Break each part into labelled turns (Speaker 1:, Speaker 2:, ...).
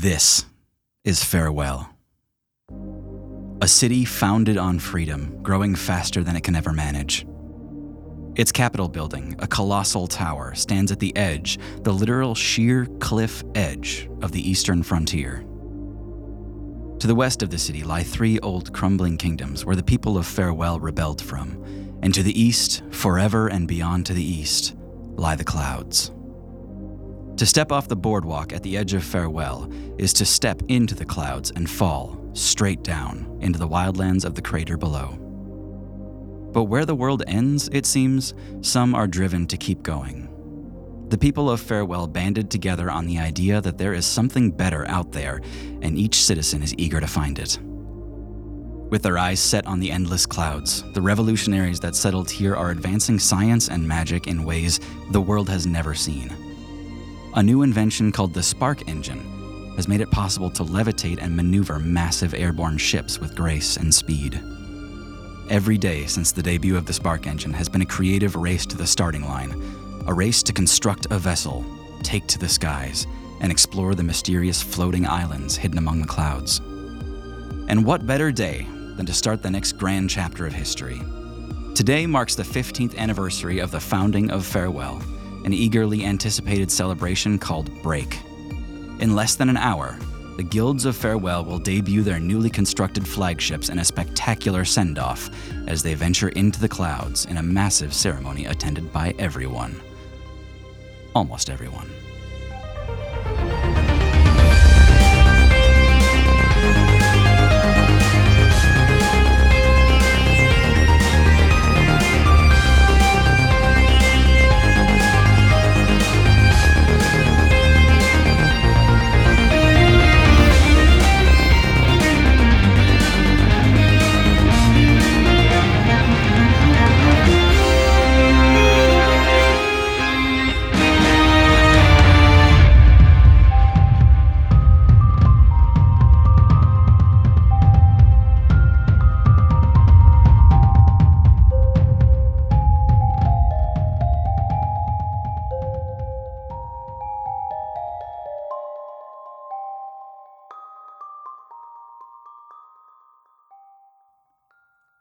Speaker 1: This is Farewell. A city founded on freedom, growing faster than it can ever manage. Its capital building, a colossal tower, stands at the edge, the literal sheer cliff edge of the eastern frontier. To the west of the city lie three old crumbling kingdoms where the people of Farewell rebelled from, and to the east, forever and beyond to the east, lie the clouds. To step off the boardwalk at the edge of Farewell is to step into the clouds and fall straight down into the wildlands of the crater below. But where the world ends, it seems, some are driven to keep going. The people of Farewell banded together on the idea that there is something better out there, and each citizen is eager to find it. With their eyes set on the endless clouds, the revolutionaries that settled here are advancing science and magic in ways the world has never seen. A new invention called the spark engine has made it possible to levitate and maneuver massive airborne ships with grace and speed. Every day since the debut of the spark engine has been a creative race to the starting line, a race to construct a vessel, take to the skies, and explore the mysterious floating islands hidden among the clouds. And what better day than to start the next grand chapter of history? Today marks the 15th anniversary of the founding of Farewell an eagerly anticipated celebration called Break. In less than an hour, the Guilds of Farewell will debut their newly constructed flagships in a spectacular send off as they venture into the clouds in a massive ceremony attended by everyone. Almost everyone.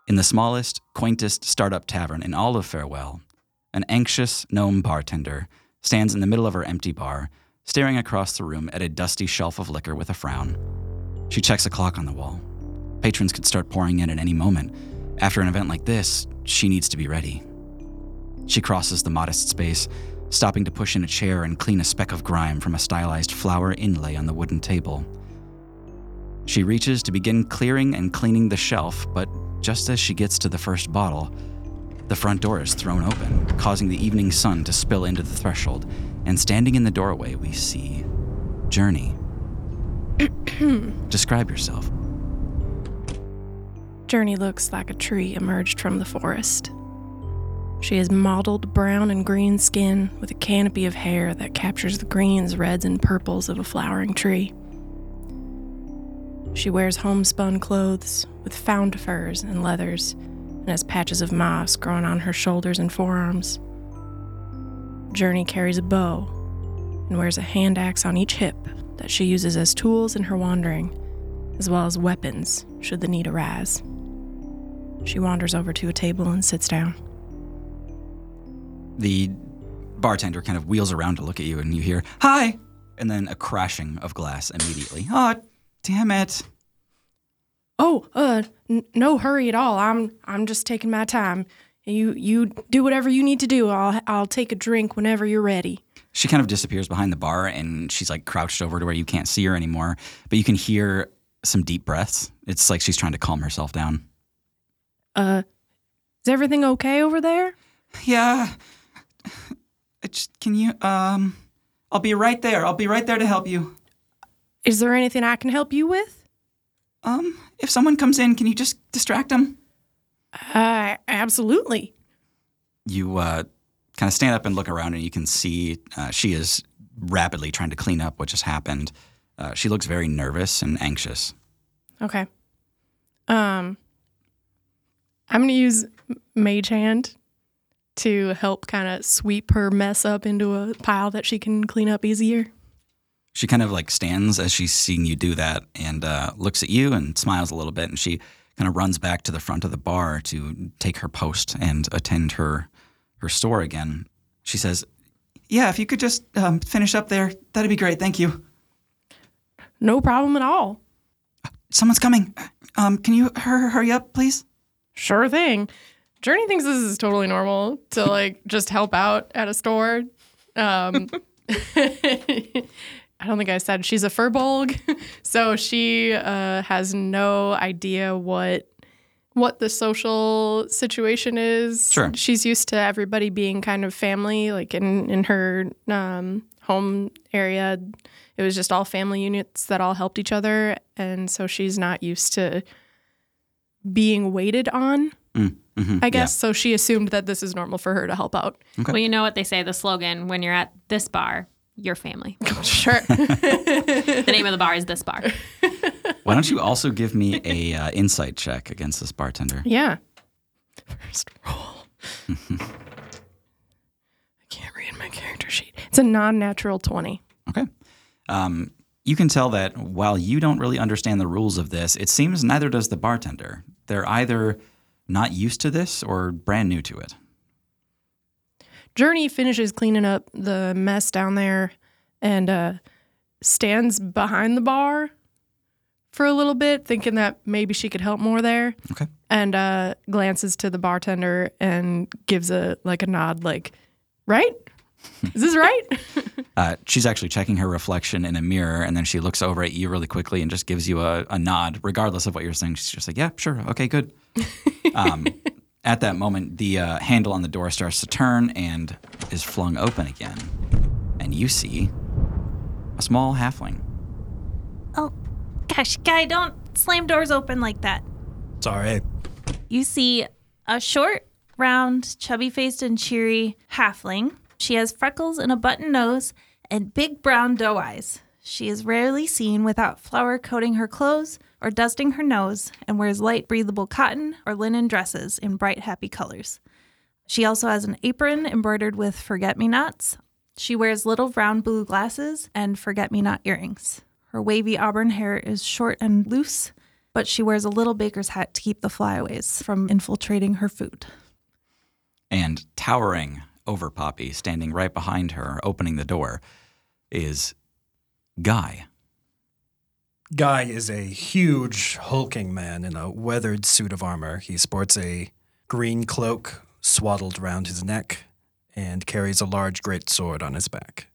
Speaker 1: In the smallest, quaintest startup tavern in all of Farewell, an anxious gnome bartender stands in the middle of her empty bar, staring across the room at a dusty shelf of liquor with a frown. She checks a clock on the wall. Patrons could start pouring in at any moment. After an event like this, she needs to be ready. She crosses the modest space, stopping to push in a chair and clean a speck of grime from a stylized flower inlay on the wooden table. She reaches to begin clearing and cleaning the shelf, but just as she gets to the first bottle, the front door is thrown open, causing the evening sun to spill into the threshold, and standing in the doorway, we see Journey. Describe yourself.
Speaker 2: Journey looks like a tree emerged from the forest. She has mottled brown and green skin with a canopy of hair that captures the greens, reds, and purples of a flowering tree. She wears homespun clothes with found furs and leathers and has patches of moss growing on her shoulders and forearms. Journey carries a bow and wears a hand axe on each hip that she uses as tools in her wandering, as well as weapons should the need arise. She wanders over to a table and sits down.
Speaker 1: The bartender kind of wheels around to look at you, and you hear, Hi! And then a crashing of glass immediately. Oh, damn it.
Speaker 2: Oh, uh, n- no hurry at all. I'm I'm just taking my time. You you do whatever you need to do. I'll I'll take a drink whenever you're ready.
Speaker 1: She kind of disappears behind the bar, and she's like crouched over to where you can't see her anymore, but you can hear some deep breaths. It's like she's trying to calm herself down.
Speaker 2: Uh, is everything okay over there?
Speaker 1: Yeah. It's, can you, um, I'll be right there. I'll be right there to help you.
Speaker 2: Is there anything I can help you with?
Speaker 1: Um, if someone comes in, can you just distract them?
Speaker 2: Uh, absolutely.
Speaker 1: You, uh, kind of stand up and look around, and you can see uh, she is rapidly trying to clean up what just happened. Uh, she looks very nervous and anxious.
Speaker 2: Okay. Um, I'm gonna use Mage Hand to help kind of sweep her mess up into a pile that she can clean up easier.
Speaker 1: She kind of like stands as she's seeing you do that and uh, looks at you and smiles a little bit. And she kind of runs back to the front of the bar to take her post and attend her her store again. She says, "Yeah, if you could just um, finish up there, that'd be great. Thank you."
Speaker 2: No problem at all.
Speaker 1: Someone's coming. Um, can you hur- hurry up, please?
Speaker 2: Sure thing. Journey thinks this is totally normal to like just help out at a store. Um, I don't think I said she's a furbolg, so she uh, has no idea what what the social situation is.
Speaker 1: Sure.
Speaker 2: She's used to everybody being kind of family, like in in her um, home area. It was just all family units that all helped each other, and so she's not used to being waited on.
Speaker 1: Mm-hmm.
Speaker 2: I guess so. She assumed that this is normal for her to help out.
Speaker 1: Okay.
Speaker 3: Well, you know what they say the slogan when you're at this bar, your family.
Speaker 2: Sure.
Speaker 3: the name of the bar is this bar.
Speaker 1: Why don't you also give me a uh, insight check against this bartender?
Speaker 2: yeah. First roll. I can't read my character sheet. It's a non-natural twenty.
Speaker 1: Okay. Um, you can tell that while you don't really understand the rules of this, it seems neither does the bartender. They're either not used to this or brand new to it.
Speaker 2: Journey finishes cleaning up the mess down there and uh, stands behind the bar for a little bit, thinking that maybe she could help more there.
Speaker 1: Okay.
Speaker 2: And uh, glances to the bartender and gives a like a nod, like, "Right? Is this right?"
Speaker 1: Uh, she's actually checking her reflection in a mirror, and then she looks over at you really quickly and just gives you a, a nod, regardless of what you're saying. She's just like, "Yeah, sure, okay, good." um, at that moment, the uh, handle on the door starts to turn and is flung open again, and you see a small halfling.
Speaker 4: Oh, gosh, guy, don't slam doors open like that.
Speaker 5: Sorry.
Speaker 4: You see a short, round, chubby faced, and cheery halfling. She has freckles and a button nose and big brown doe eyes. She is rarely seen without flour coating her clothes or dusting her nose and wears light, breathable cotton or linen dresses in bright, happy colors. She also has an apron embroidered with forget me nots. She wears little round blue glasses and forget me not earrings. Her wavy auburn hair is short and loose, but she wears a little baker's hat to keep the flyaways from infiltrating her food.
Speaker 1: And towering over Poppy, standing right behind her, opening the door, is Guy.
Speaker 5: Guy is a huge, hulking man in a weathered suit of armor. He sports a green cloak swaddled around his neck and carries a large great sword on his back.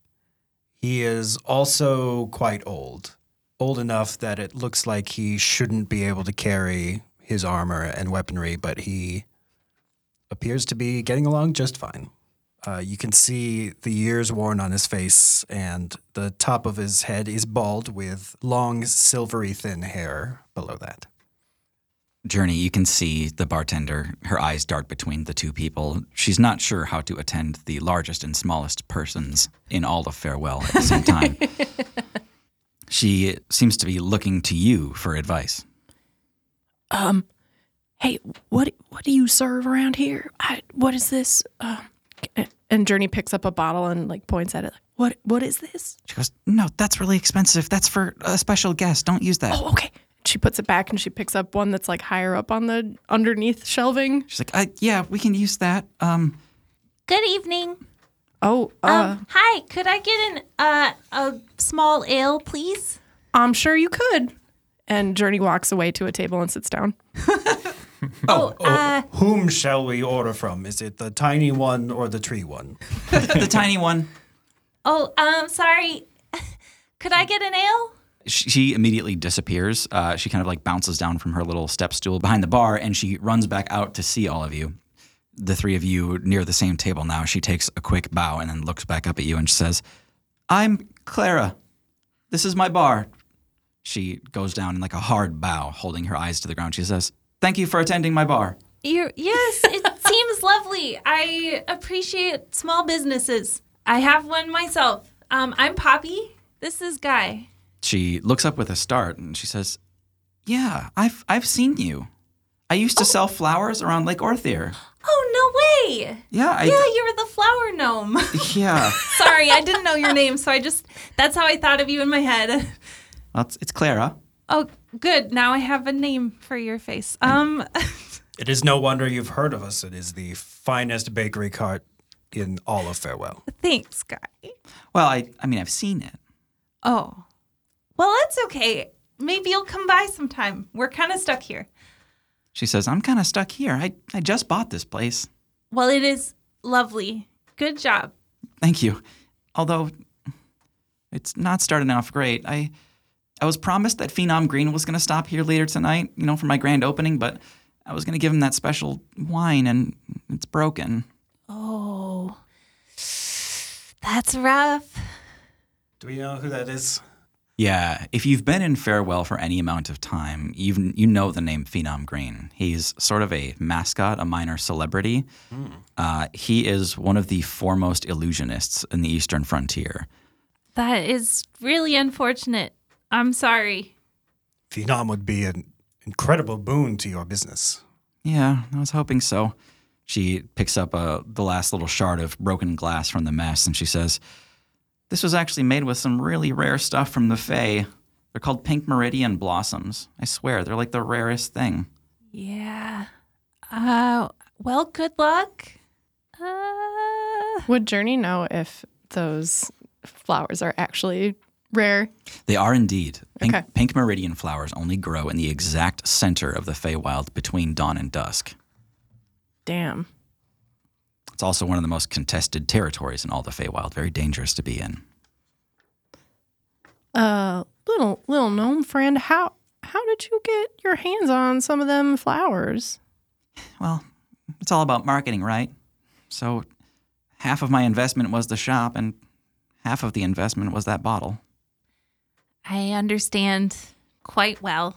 Speaker 5: He is also quite old, old enough that it looks like he shouldn't be able to carry his armor and weaponry, but he appears to be getting along just fine. Uh, you can see the years worn on his face, and the top of his head is bald with long, silvery, thin hair below that.
Speaker 1: Journey, you can see the bartender, her eyes dart between the two people. She's not sure how to attend the largest and smallest persons in all of Farewell at the same time. she seems to be looking to you for advice.
Speaker 2: um, hey, what what do you serve around here? I, what is this? Um, and Journey picks up a bottle and like points at it. Like, What what is this?
Speaker 1: She goes, No, that's really expensive. That's for a special guest. Don't use that.
Speaker 2: Oh, okay. She puts it back and she picks up one that's like higher up on the underneath shelving.
Speaker 1: She's like, uh, Yeah, we can use that. Um,
Speaker 4: Good evening.
Speaker 2: Oh, uh,
Speaker 4: Um, hi, could I get an uh, a small ale, please?
Speaker 2: I'm sure you could. And Journey walks away to a table and sits down.
Speaker 4: Oh, uh,
Speaker 5: Whom shall we order from? Is it the tiny one or the tree one?
Speaker 1: the tiny one.
Speaker 4: oh, um, sorry. could I get an ale?
Speaker 1: She she immediately disappears. Uh, she kind of like bounces down from her little step stool behind the bar and she runs back out to see all of you. The three of you near the same table now. She takes a quick bow and then looks back up at you and she says, I'm Clara. This is my bar. She goes down in like a hard bow, holding her eyes to the ground. She says, Thank you for attending my bar.
Speaker 4: You're, yes, it seems lovely. I appreciate small businesses. I have one myself. Um, I'm Poppy. This is Guy.
Speaker 1: She looks up with a start and she says, Yeah, I've, I've seen you. I used to sell flowers around Lake Orthier.
Speaker 4: Oh, no way.
Speaker 1: Yeah, I.
Speaker 4: Yeah, you were the flower gnome.
Speaker 1: yeah.
Speaker 4: Sorry, I didn't know your name, so I just, that's how I thought of you in my head.
Speaker 1: Well, it's, it's Clara.
Speaker 4: Oh, good. Now I have a name for your face. Um,
Speaker 5: It is no wonder you've heard of us. It is the finest bakery cart in all of Farewell.
Speaker 4: thanks, guy.
Speaker 1: Well, I, I mean, I've seen it.
Speaker 4: Oh, well, that's okay. Maybe you'll come by sometime. We're kind of stuck here.
Speaker 1: She says, I'm kind of stuck here. I, I just bought this place.
Speaker 4: Well, it is lovely. Good job.
Speaker 1: Thank you. Although it's not starting off great. I I was promised that Phenom Green was going to stop here later tonight, you know, for my grand opening, but I was going to give him that special wine and it's broken.
Speaker 4: Oh, that's rough.
Speaker 5: Do we know who that is?
Speaker 1: Yeah, if you've been in Farewell for any amount of time, you you know the name Phenom Green. He's sort of a mascot, a minor celebrity. Uh, he is one of the foremost illusionists in the Eastern frontier.
Speaker 4: That is really unfortunate. I'm sorry.
Speaker 5: Phenom would be an incredible boon to your business.
Speaker 1: Yeah, I was hoping so. She picks up uh, the last little shard of broken glass from the mess and she says, This was actually made with some really rare stuff from the Fae. They're called pink meridian blossoms. I swear, they're like the rarest thing.
Speaker 4: Yeah. Uh, well, good luck. Uh,
Speaker 2: Would Journey know if those flowers are actually rare?
Speaker 1: They are indeed. Pink,
Speaker 2: Okay.
Speaker 1: pink meridian flowers only grow in the exact center of the Feywild between dawn and dusk.
Speaker 2: Damn.
Speaker 1: It's also one of the most contested territories in all the Feywild. Very dangerous to be in.
Speaker 2: Uh, little little gnome friend, how how did you get your hands on some of them flowers?
Speaker 1: Well, it's all about marketing, right? So half of my investment was the shop, and half of the investment was that bottle.
Speaker 4: I understand quite well.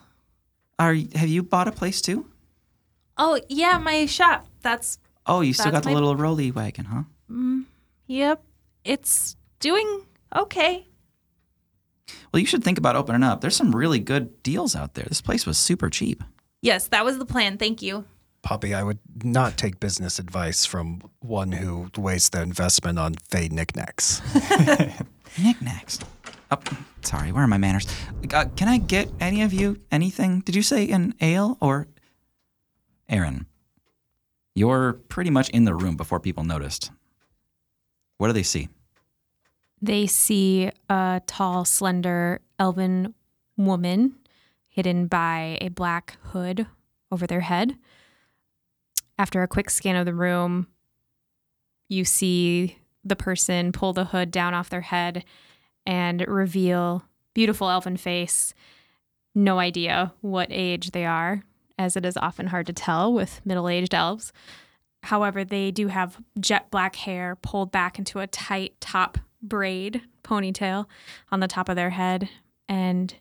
Speaker 1: Are have you bought a place too?
Speaker 4: Oh, yeah, my shop. That's,
Speaker 1: Oh, you still got the
Speaker 4: my-
Speaker 1: little rolly wagon, huh?
Speaker 4: Mm, yep. It's doing okay.
Speaker 1: Well, you should think about opening up. There's some really good deals out there. This place was super cheap.
Speaker 4: Yes, that was the plan. Thank you.
Speaker 5: Poppy, I would not take business advice from one who wastes their investment on fey knickknacks.
Speaker 1: Knickknacks. Oh, sorry. Where are my manners? Uh, can I get any of you anything? Did you say an ale or Aaron? You're pretty much in the room before people noticed. What do they see?
Speaker 3: They see a tall, slender, elven woman hidden by a black hood over their head. After a quick scan of the room, you see the person pull the hood down off their head and reveal beautiful elfin face. No idea what age they are, as it is often hard to tell with middle-aged elves. However, they do have jet black hair pulled back into a tight top braid ponytail on the top of their head and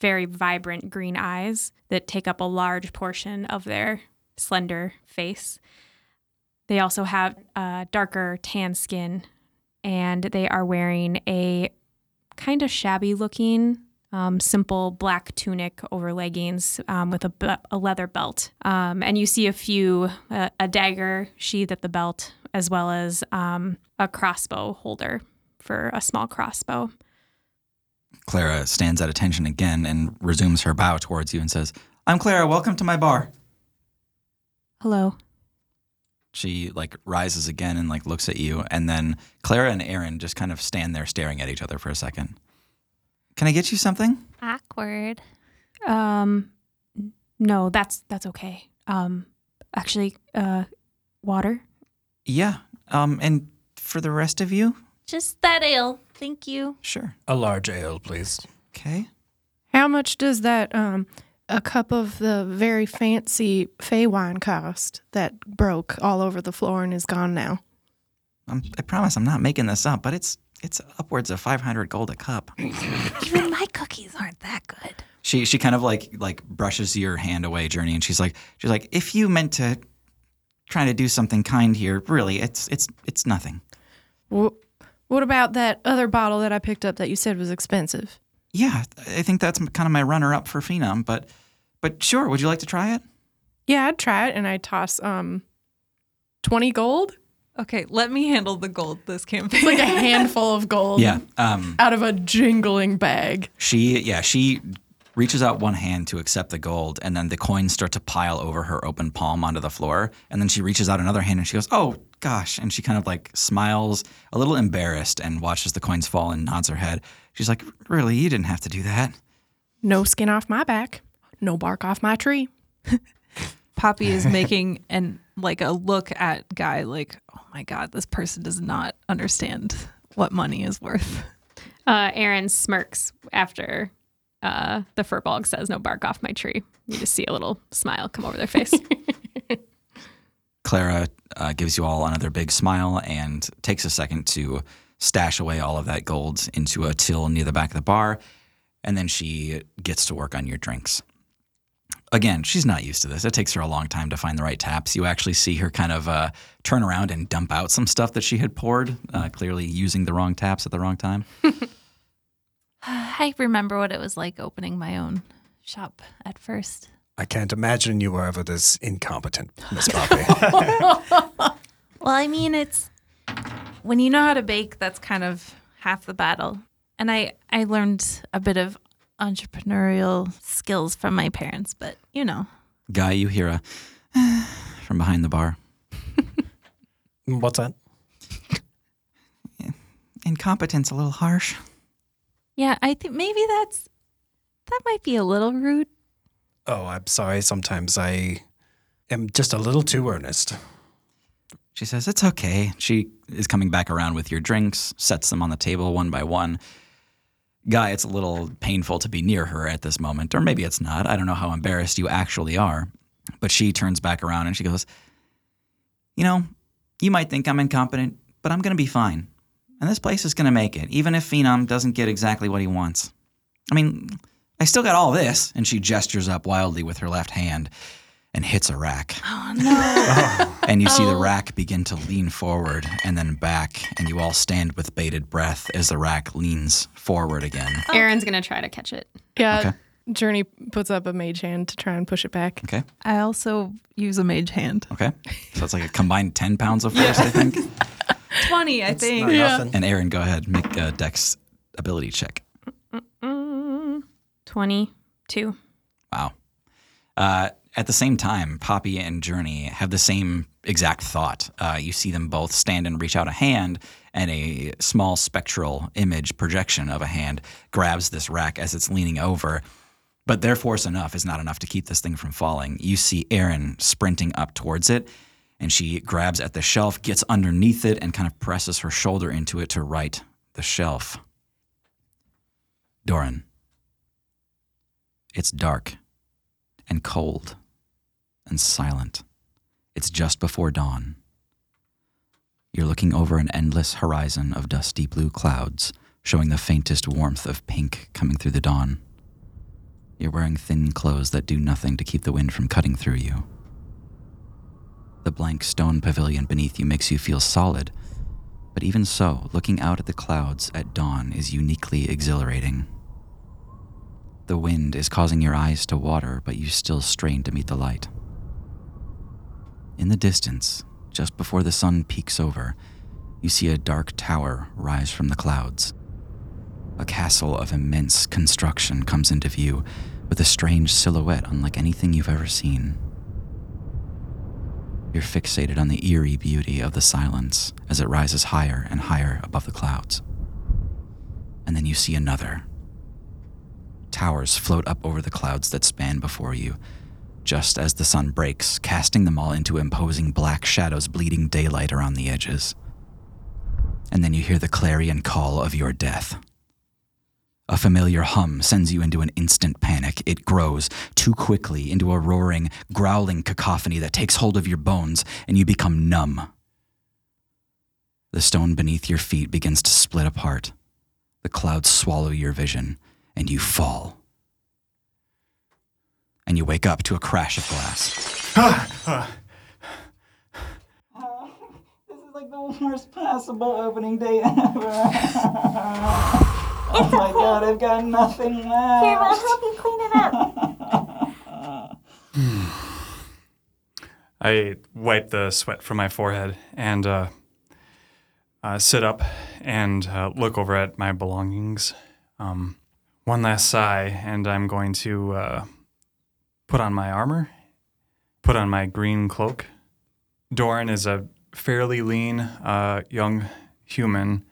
Speaker 3: very vibrant green eyes that take up a large portion of their slender face. They also have darker tan skin and they are wearing a kind of shabby looking um, simple black tunic over leggings um, with a, be- a leather belt. Um, and you see a few, uh, a dagger sheath at the belt, as well as um, a crossbow holder for a small crossbow.
Speaker 1: Clara stands at attention again and resumes her bow towards you and says, I'm Clara. Welcome to my bar.
Speaker 3: Hello.
Speaker 1: She like rises again and like looks at you, and then Clara and Aaron just kind of stand there staring at each other for a second. Can I get you something?
Speaker 4: Awkward.
Speaker 3: Um, no, that's that's okay. Um, actually, uh, water.
Speaker 1: Yeah. Um, and for the rest of you,
Speaker 4: Just that ale. Thank you.
Speaker 1: sure.
Speaker 5: A large ale, please.
Speaker 1: Okay.
Speaker 2: How much does that um a cup of the very fancy Fey wine cost that broke all over the floor and is gone now?
Speaker 1: I'm, I promise I'm not making this up, but it's it's upwards of 500 gold a cup.
Speaker 4: Even my cookies aren't that good.
Speaker 1: She she kind of like like brushes your hand away, Journey, and she's like she's like if you meant to try to do something kind here, really, it's it's it's nothing.
Speaker 2: Wh- what about that other bottle that I picked up that you said was expensive?
Speaker 1: Yeah, I think that's kind of my runner up for Phenom, but but sure, would you like to try it?
Speaker 2: Yeah, I'd try it, and I toss um 20 gold?
Speaker 6: Okay, let me handle the gold this campaign.
Speaker 2: Like a handful of gold
Speaker 1: Yeah. Um,
Speaker 2: out of a jingling bag.
Speaker 1: she, yeah, she reaches out one hand to accept the gold, and then the coins start to pile over her open palm onto the floor. And then she reaches out another hand and she goes, "Oh gosh!" And she kind of like smiles, a little embarrassed, and watches the coins fall and nods her head. She's like, "Really? You didn't have to do that."
Speaker 2: No skin off my back. No bark off my tree.
Speaker 6: Poppy is making an like a look at Guy like, oh my god, this person does not understand what money is worth.
Speaker 3: Uh, Aaron smirks after uh, the furbolg says, "No bark off my tree." You just see a little smile come over their face.
Speaker 1: Clara uh, gives you all another big smile and takes a second to stash away all of that gold into a till near the back of the bar, and then she gets to work on your drinks. Again, she's not used to this. It takes her a long time to find the right taps. You actually see her kind of uh, turn around and dump out some stuff that she had poured, uh, clearly using the wrong taps at the wrong time.
Speaker 4: I remember what it was like opening my own shop at first.
Speaker 5: I can't imagine you were ever this incompetent, Miss Poppy.
Speaker 4: Well, I mean, it's when you know how to bake, that's kind of half the battle. And I I learned a bit of entrepreneurial skills from my parents, but you know,
Speaker 1: Guy, you hear a from behind the bar.
Speaker 5: What's that?
Speaker 1: Incompetence a little harsh.
Speaker 4: yeah, I think maybe that's that might be a little rude.
Speaker 5: Oh, I'm sorry. Sometimes I am just a little too earnest.
Speaker 1: She says, It's okay. She is coming back around with your drinks, sets them on the table one by one. Guy, it's a little painful to be near her at this moment, or maybe it's not. I don't know how embarrassed you actually are. But she turns back around and she goes, You know, you might think I'm incompetent, but I'm going to be fine. And this place is going to make it, even if Phenom doesn't get exactly what he wants. I mean, I still got all this. And she gestures up wildly with her left hand and hits a rack.
Speaker 4: Oh no.
Speaker 1: And you see the
Speaker 4: Oh.
Speaker 1: rack begin to lean forward and then back, and you all stand with bated breath as the rack leans forward again.
Speaker 3: Aaron's gonna try to catch it.
Speaker 2: Yeah.
Speaker 1: Okay.
Speaker 2: Journey puts up a mage hand to try and push it back.
Speaker 1: Okay.
Speaker 6: I also use a mage hand.
Speaker 1: Okay. So it's like a combined 10 pounds of force, I think.
Speaker 6: 20, I think.
Speaker 5: Not
Speaker 2: Yeah.
Speaker 5: nothing.
Speaker 1: And Aaron, go ahead, make a dex ability check.
Speaker 3: Mm, Twenty-two.
Speaker 1: Wow. Uh, at the same time, Poppy and Journey have the same exact thought. Uh, you see them both stand and reach out a hand, and a small spectral image projection of a hand grabs this rack as it's leaning over. But their force enough is not enough to keep this thing from falling. You see Erin sprinting up towards it, and she grabs at the shelf, gets underneath it, and kind of presses her shoulder into it to right the shelf. Doran, it's dark and cold and silent. It's just before dawn. You're looking over an endless horizon of dusty blue clouds, showing the faintest warmth of pink coming through the dawn. You're wearing thin clothes that do nothing to keep the wind from cutting through you. The blank stone pavilion beneath you makes you feel solid, but even so, looking out at the clouds at dawn is uniquely exhilarating. The wind is causing your eyes to water, but you still strain to meet the light. In the distance, just before the sun peeks over, you see a dark tower rise from the clouds. A castle of immense construction comes into view with a strange silhouette unlike anything you've ever seen. You're fixated on the eerie beauty of the silence as it rises higher and higher above the clouds. And then you see another. Towers float up over the clouds that span before you, just as the sun breaks, casting them all into imposing black shadows bleeding daylight around the edges. And then you hear the clarion call of your death. A familiar hum sends you into an instant panic. It grows too quickly into a roaring, growling cacophony that takes hold of your bones, and you become numb. The stone beneath your feet begins to split apart. The clouds swallow your vision, and you fall. And you wake up to a crash of glass.
Speaker 7: This is like the worst possible opening day ever. oh my god, I've got nothing left.
Speaker 4: Here, I'll help you clean it up.
Speaker 8: I wipe the sweat from my forehead and uh, uh, sit up and uh, look over at my belongings. Um, one last sigh, and I'm going to uh, put on my armor, put on my green cloak. Doran is a fairly lean uh, young human.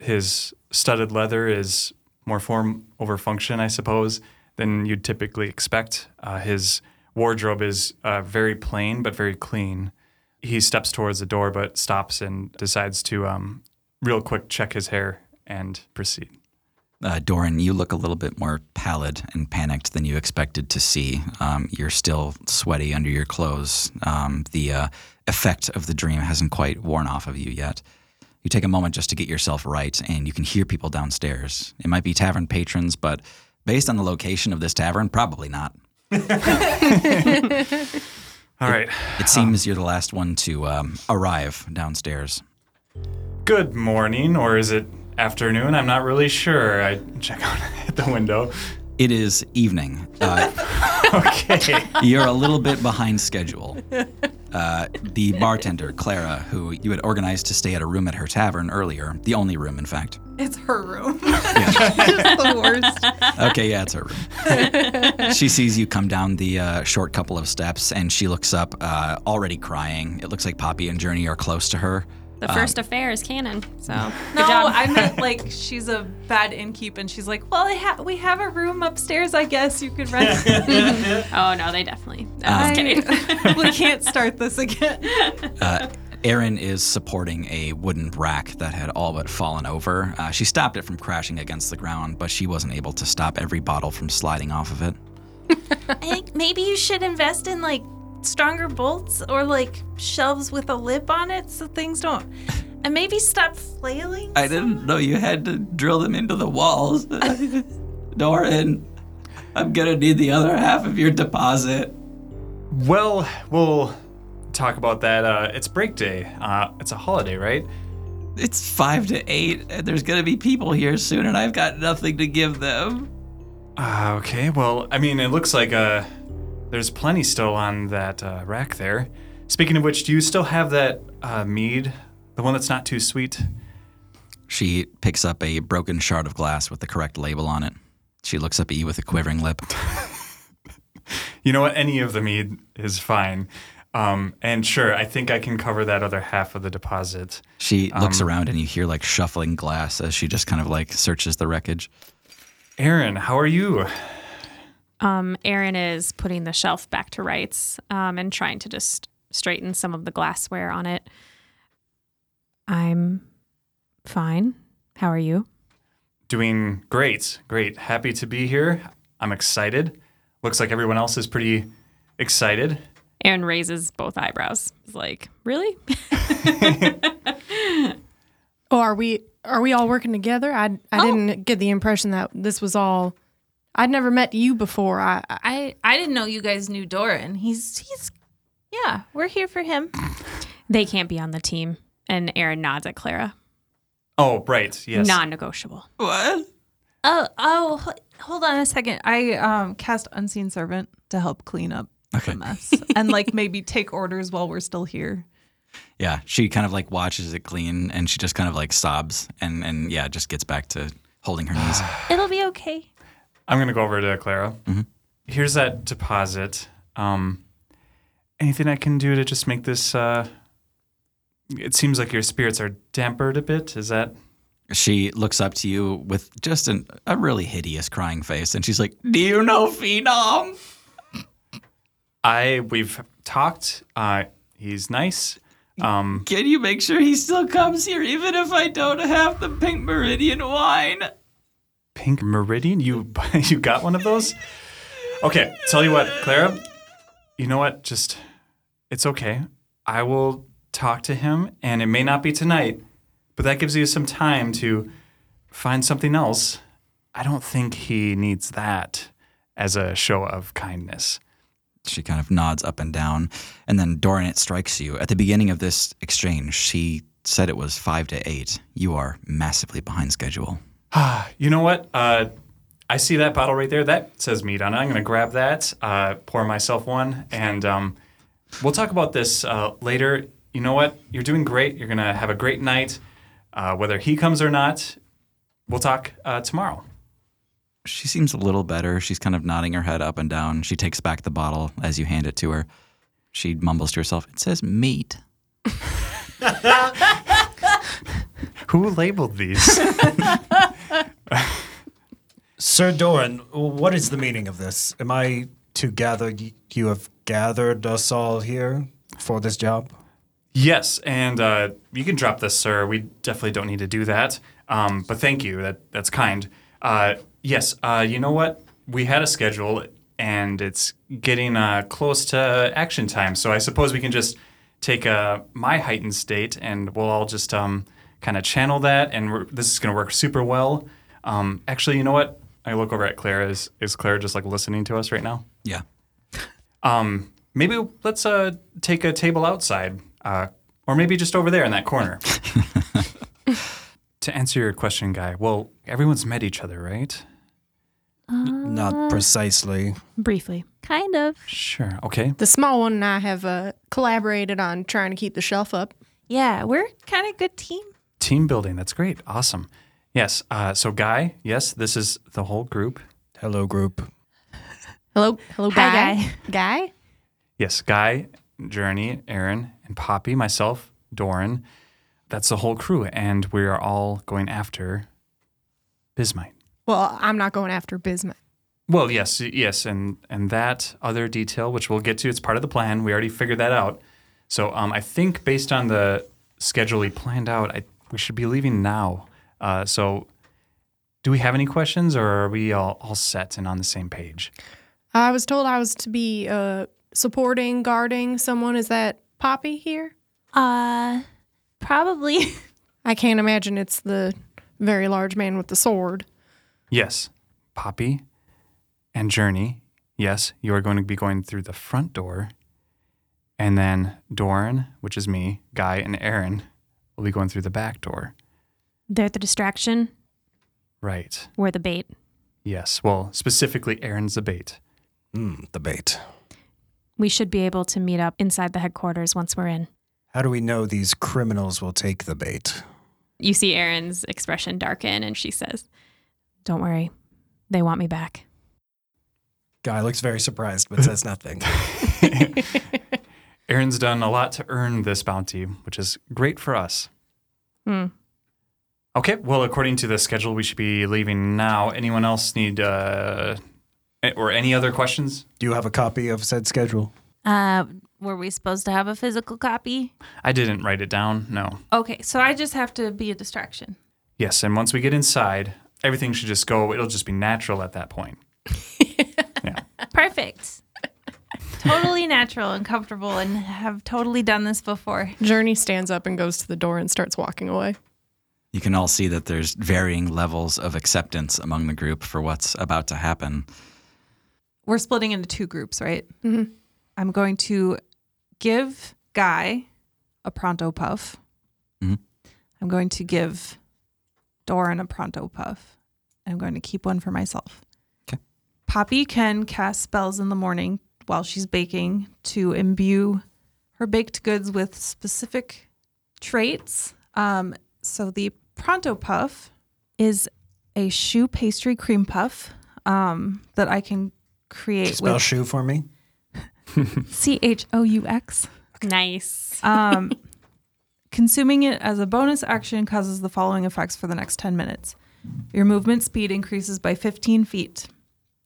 Speaker 8: His studded leather is more form over function, I suppose, than you'd typically expect. Uh, his wardrobe is uh, very plain but very clean. He steps towards the door but stops and decides to um, real quick check his hair and proceed.
Speaker 1: Uh, Doran, you look a little bit more pallid and panicked than you expected to see. Um, you're still sweaty under your clothes. Um, the uh, effect of the dream hasn't quite worn off of you yet. You take a moment just to get yourself right, and you can hear people downstairs. It might be tavern patrons, but based on the location of this tavern, probably not.
Speaker 8: All right.
Speaker 1: It seems you're the last one to um, arrive downstairs.
Speaker 8: Good morning, or is it afternoon? I'm not really sure. I check out at the window.
Speaker 1: It is evening. Uh,
Speaker 8: Okay.
Speaker 1: You're a little bit behind schedule. Uh, the bartender, Clara, who you had organized to stay at a room at her tavern earlier, the only room, in fact.
Speaker 6: It's her room.
Speaker 1: Yeah.
Speaker 6: Just the worst.
Speaker 1: Okay, yeah, it's her room. she sees you come down the uh, short couple of steps and she looks up, uh, already crying. It looks like Poppy and Journey are close to her.
Speaker 3: The first affair is canon, so
Speaker 6: No,
Speaker 3: job.
Speaker 6: I meant like she's a bad innkeep, and she's like, "Well, I ha- we have a room upstairs. I guess you could rent."
Speaker 3: oh no, they definitely. I'm just kidding.
Speaker 6: we can't start this again.
Speaker 1: Uh, Erin is supporting a wooden rack that had all but fallen over. Uh, she stopped it from crashing against the ground, but she wasn't able to stop every bottle from sliding off of it.
Speaker 4: I think maybe you should invest in like stronger bolts or like shelves with a lip on it so things don't. And maybe stop flailing.
Speaker 1: I didn't know you had to drill them into the walls. Doran, I'm gonna need the other half of your deposit.
Speaker 8: Well, we'll talk about that. Uh, it's break day. Uh, it's a holiday, right?
Speaker 1: It's five to eight, and there's gonna be people here soon, and I've got nothing to give them.
Speaker 8: Uh, okay. Well, I mean, it looks like uh, there's plenty still on that uh, rack there. Speaking of which, do you still have that uh, mead, the one that's not too sweet?
Speaker 1: She picks up a broken shard of glass with the correct label on it. She looks up at you with a quivering lip.
Speaker 8: You know what? Any of the mead is fine. Um, and sure, I think I can cover that other half of the deposit.
Speaker 1: She looks around, and you hear like shuffling glass as she just kind of like searches the wreckage.
Speaker 8: Aaron, how are you?
Speaker 3: Um, Aaron is putting the shelf back to rights um, and trying to just straighten some of the glassware on it. I'm fine. How are you?
Speaker 8: Doing great. Great. Happy to be here. I'm excited. Looks like everyone else is pretty excited.
Speaker 3: Aaron raises both eyebrows. He's like, "Really?"
Speaker 2: Oh, are we are we all working together? I I didn't get the impression that this was all. I'd never met you before. I, I
Speaker 4: I I didn't know you guys knew Doran. He's he's yeah, we're here for him.
Speaker 3: they can't be on the team. And Aaron nods at Clara.
Speaker 8: Oh, right. Yes.
Speaker 3: Non-negotiable.
Speaker 1: What?
Speaker 6: Oh, oh, h- hold on a second. I um cast unseen servant to help clean up
Speaker 1: Okay.
Speaker 6: the mess and like maybe take orders while we're still here.
Speaker 1: Yeah, she kind of like watches it clean, and she just kind of like sobs, and and yeah, just gets back to holding her knees.
Speaker 4: It'll be okay.
Speaker 8: I'm gonna go over to Clara.
Speaker 1: Mhm.
Speaker 8: Here's that deposit. Um, anything I can do to just make this? Uh, it seems like your spirits are dampered a bit. Is that?
Speaker 1: She looks up to you with just an, a really hideous crying face, and she's like, "Do you know Phenom?"
Speaker 8: I we've talked. Uh, he's nice. Um,
Speaker 1: Can you make sure he still comes here, even if I don't have the pink meridian wine?
Speaker 8: Pink meridian. You you got one of those? Okay. Tell you what, Clara. You know what? Just it's okay. I will talk to him, and it may not be tonight, but that gives you some time to find something else. I don't think he needs that as a show of kindness.
Speaker 1: She kind of nods up and down, and then Doran, it strikes you at the beginning of this exchange. She said it was five to eight. You are massively behind schedule.
Speaker 8: You know what? Uh, I see that bottle right there. That says meat on it. I'm going to grab that, uh, pour myself one, and um, we'll talk about this uh, later. You know what? You're doing great. You're gonna have a great night. Uh, whether he comes or not, we'll talk uh, tomorrow.
Speaker 1: She seems a little better. She's kind of nodding her head up and down. She takes back the bottle as you hand it to her. She mumbles to herself, It says meat.
Speaker 8: Who labeled these?
Speaker 5: Sir Doran, what is the meaning of this? Am I to gather, you have gathered us all here for this job?
Speaker 8: yes, and uh, you can drop this, sir. We definitely don't need to do that. Um, but thank you. That that's kind. Uh, yes. Uh, you know what? We had a schedule, and it's getting uh, close to action time. So I suppose we can just take uh, my heightened state, and we'll all just um, kind of channel that, and this is going to work super well. Um, actually, you know what? I look over at Claire. Is is Claire just like listening to us right now?
Speaker 1: Yeah.
Speaker 8: Um, maybe let's uh, take a table outside, uh, or maybe just over there in that corner. to answer your question, guy, well, everyone's met each other, right?
Speaker 5: Not precisely.
Speaker 3: Briefly.
Speaker 4: Kind of.
Speaker 8: Sure. Okay.
Speaker 2: The small one and I have uh, collaborated on trying to keep the shelf up.
Speaker 4: Yeah, we're kind of good team.
Speaker 8: Team building. That's great. Awesome. Yes. Uh, so, guy, yes, this is the whole group.
Speaker 5: Hello, group.
Speaker 2: Hello, hello,
Speaker 4: Hi,
Speaker 2: guy. Guy.
Speaker 8: Yes, Guy, Journey, Aaron, and Poppy, myself, Doran. That's the whole crew, and we are all going after Bismite.
Speaker 2: Well, I'm not going after Bismuth.
Speaker 8: Well, yes, yes, and and that other detail, which we'll get to, it's part of the plan. We already figured that out. So, um, I think based on the schedule we planned out, I, we should be leaving now. Uh, so, do we have any questions, or are we all, all set and on the same page?
Speaker 2: I was told I was to be uh, supporting, guarding someone. Is that Poppy here?
Speaker 4: Uh, probably.
Speaker 2: I can't imagine it's the very large man with the sword.
Speaker 8: Yes, Poppy and Journey. Yes, you are going to be going through the front door, and then Doran, which is me, Guy, and Aaron will be going through the back door.
Speaker 3: They're the distraction.
Speaker 8: Right.
Speaker 3: We're the bait.
Speaker 8: Yes. Well, specifically, Aaron's the bait.
Speaker 5: Hmm, the bait.
Speaker 3: We should be able to meet up inside the headquarters once we're in.
Speaker 5: How do we know these criminals will take the bait?
Speaker 3: You see Erin's expression darken and she says, Don't worry. They want me back.
Speaker 5: Guy looks very surprised but says nothing.
Speaker 8: Aaron's done a lot to earn this bounty, which is great for us.
Speaker 3: Hmm.
Speaker 8: Okay. Well, according to the schedule, we should be leaving now. Anyone else need uh, or any other questions?
Speaker 5: Do you have a copy of said schedule?
Speaker 4: Uh, were we supposed to have a physical copy?
Speaker 8: I didn't write it down. No.
Speaker 4: Okay, so I just have to be a distraction.
Speaker 8: Yes, and once we get inside, everything should just go. It'll just be natural at that point. yeah.
Speaker 4: Perfect. totally natural and comfortable, and have totally done this before.
Speaker 2: Journey stands up and goes to the door and starts walking away.
Speaker 1: You can all see that there's varying levels of acceptance among the group for what's about to happen.
Speaker 6: We're splitting into two groups, right?
Speaker 2: Mhm.
Speaker 6: I'm going to give Guy a pronto puff.
Speaker 1: Mhm.
Speaker 6: I'm going to give Doran a pronto puff. I'm going to keep one for myself.
Speaker 1: 'Kay.
Speaker 6: Poppy can cast spells in the morning while she's baking to imbue her baked goods with specific traits. Um, so the pronto puff is a choux pastry cream puff um, that I can create
Speaker 5: Spell
Speaker 6: with
Speaker 5: shoe for me.
Speaker 6: C H O U X.
Speaker 3: Nice.
Speaker 6: Um, consuming it as a bonus action causes the following effects for the next 10 minutes. Your movement speed increases by 15 feet.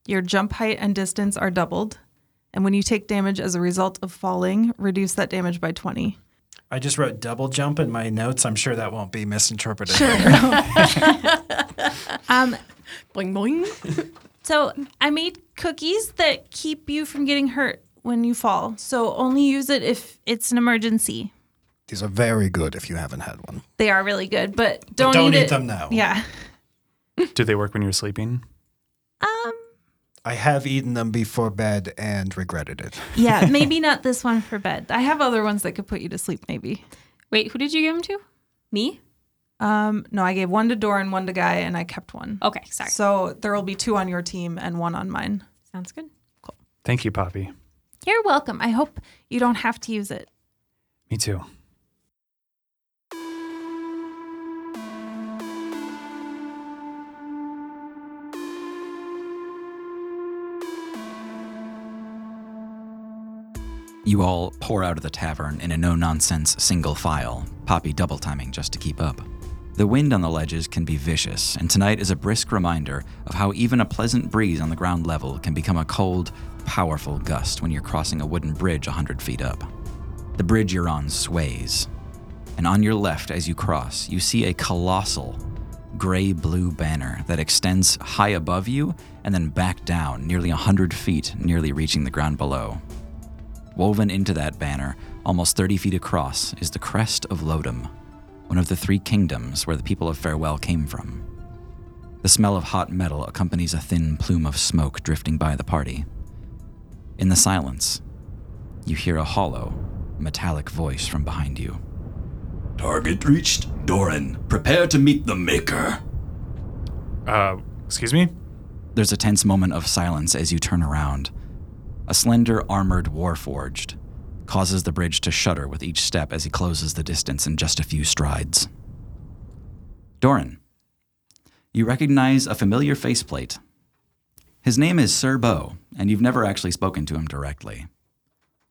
Speaker 6: Your jump height and distance are doubled. And when you take damage as a result of falling, reduce that damage by 20.
Speaker 5: I just wrote double jump in my notes. I'm sure that won't be misinterpreted. Sure.
Speaker 4: Um,
Speaker 2: Bling bling.
Speaker 4: so I made cookies that keep you from getting hurt when you fall. So only use it if it's an emergency.
Speaker 5: These are very good if you haven't had one.
Speaker 4: They are really good, but don't,
Speaker 5: Don't
Speaker 4: eat,
Speaker 5: eat
Speaker 4: it.
Speaker 5: them now.
Speaker 4: Yeah.
Speaker 8: Do they work when you're sleeping?
Speaker 5: I have eaten them before bed and regretted it.
Speaker 4: Yeah. Maybe not this one for bed.
Speaker 6: I have other ones that could put you to sleep, maybe.
Speaker 3: Wait, who did you give them to? Me?
Speaker 6: Um, no, I gave one to Doran, one to Guy, and I kept one.
Speaker 3: Okay, sorry.
Speaker 6: So there will be two on your team and one on mine.
Speaker 3: Sounds good. Cool.
Speaker 8: Thank you, Poppy.
Speaker 4: You're welcome. I hope you don't have to use it.
Speaker 8: Me too.
Speaker 1: You all pour out of the tavern in a no nonsense single file, Poppy double timing just to keep up. The wind on the ledges can be vicious, and tonight is a brisk reminder of how even a pleasant breeze on the ground level can become a cold, powerful gust when you're crossing a wooden bridge a hundred feet up. The bridge you're on sways, and on your left as you cross, you see a colossal gray blue banner that extends high above you and then back down nearly a hundred feet, nearly reaching the ground below. Woven into that banner, almost 30 feet across, is the crest of Lodom, one of the three kingdoms where the people of Farewell came from. The smell of hot metal accompanies a thin plume of smoke drifting by the party. In the silence, you hear a hollow, metallic voice from behind you.
Speaker 9: Target reached. Doran, prepare to meet the Maker.
Speaker 8: Uh, excuse me?
Speaker 1: There's a tense moment of silence as you turn around. A slender, armored warforged causes the bridge to shudder with each step as he closes the distance in just a few strides. Doran, you recognize a familiar faceplate. His name is Sir Bo, and you've never actually spoken to him directly.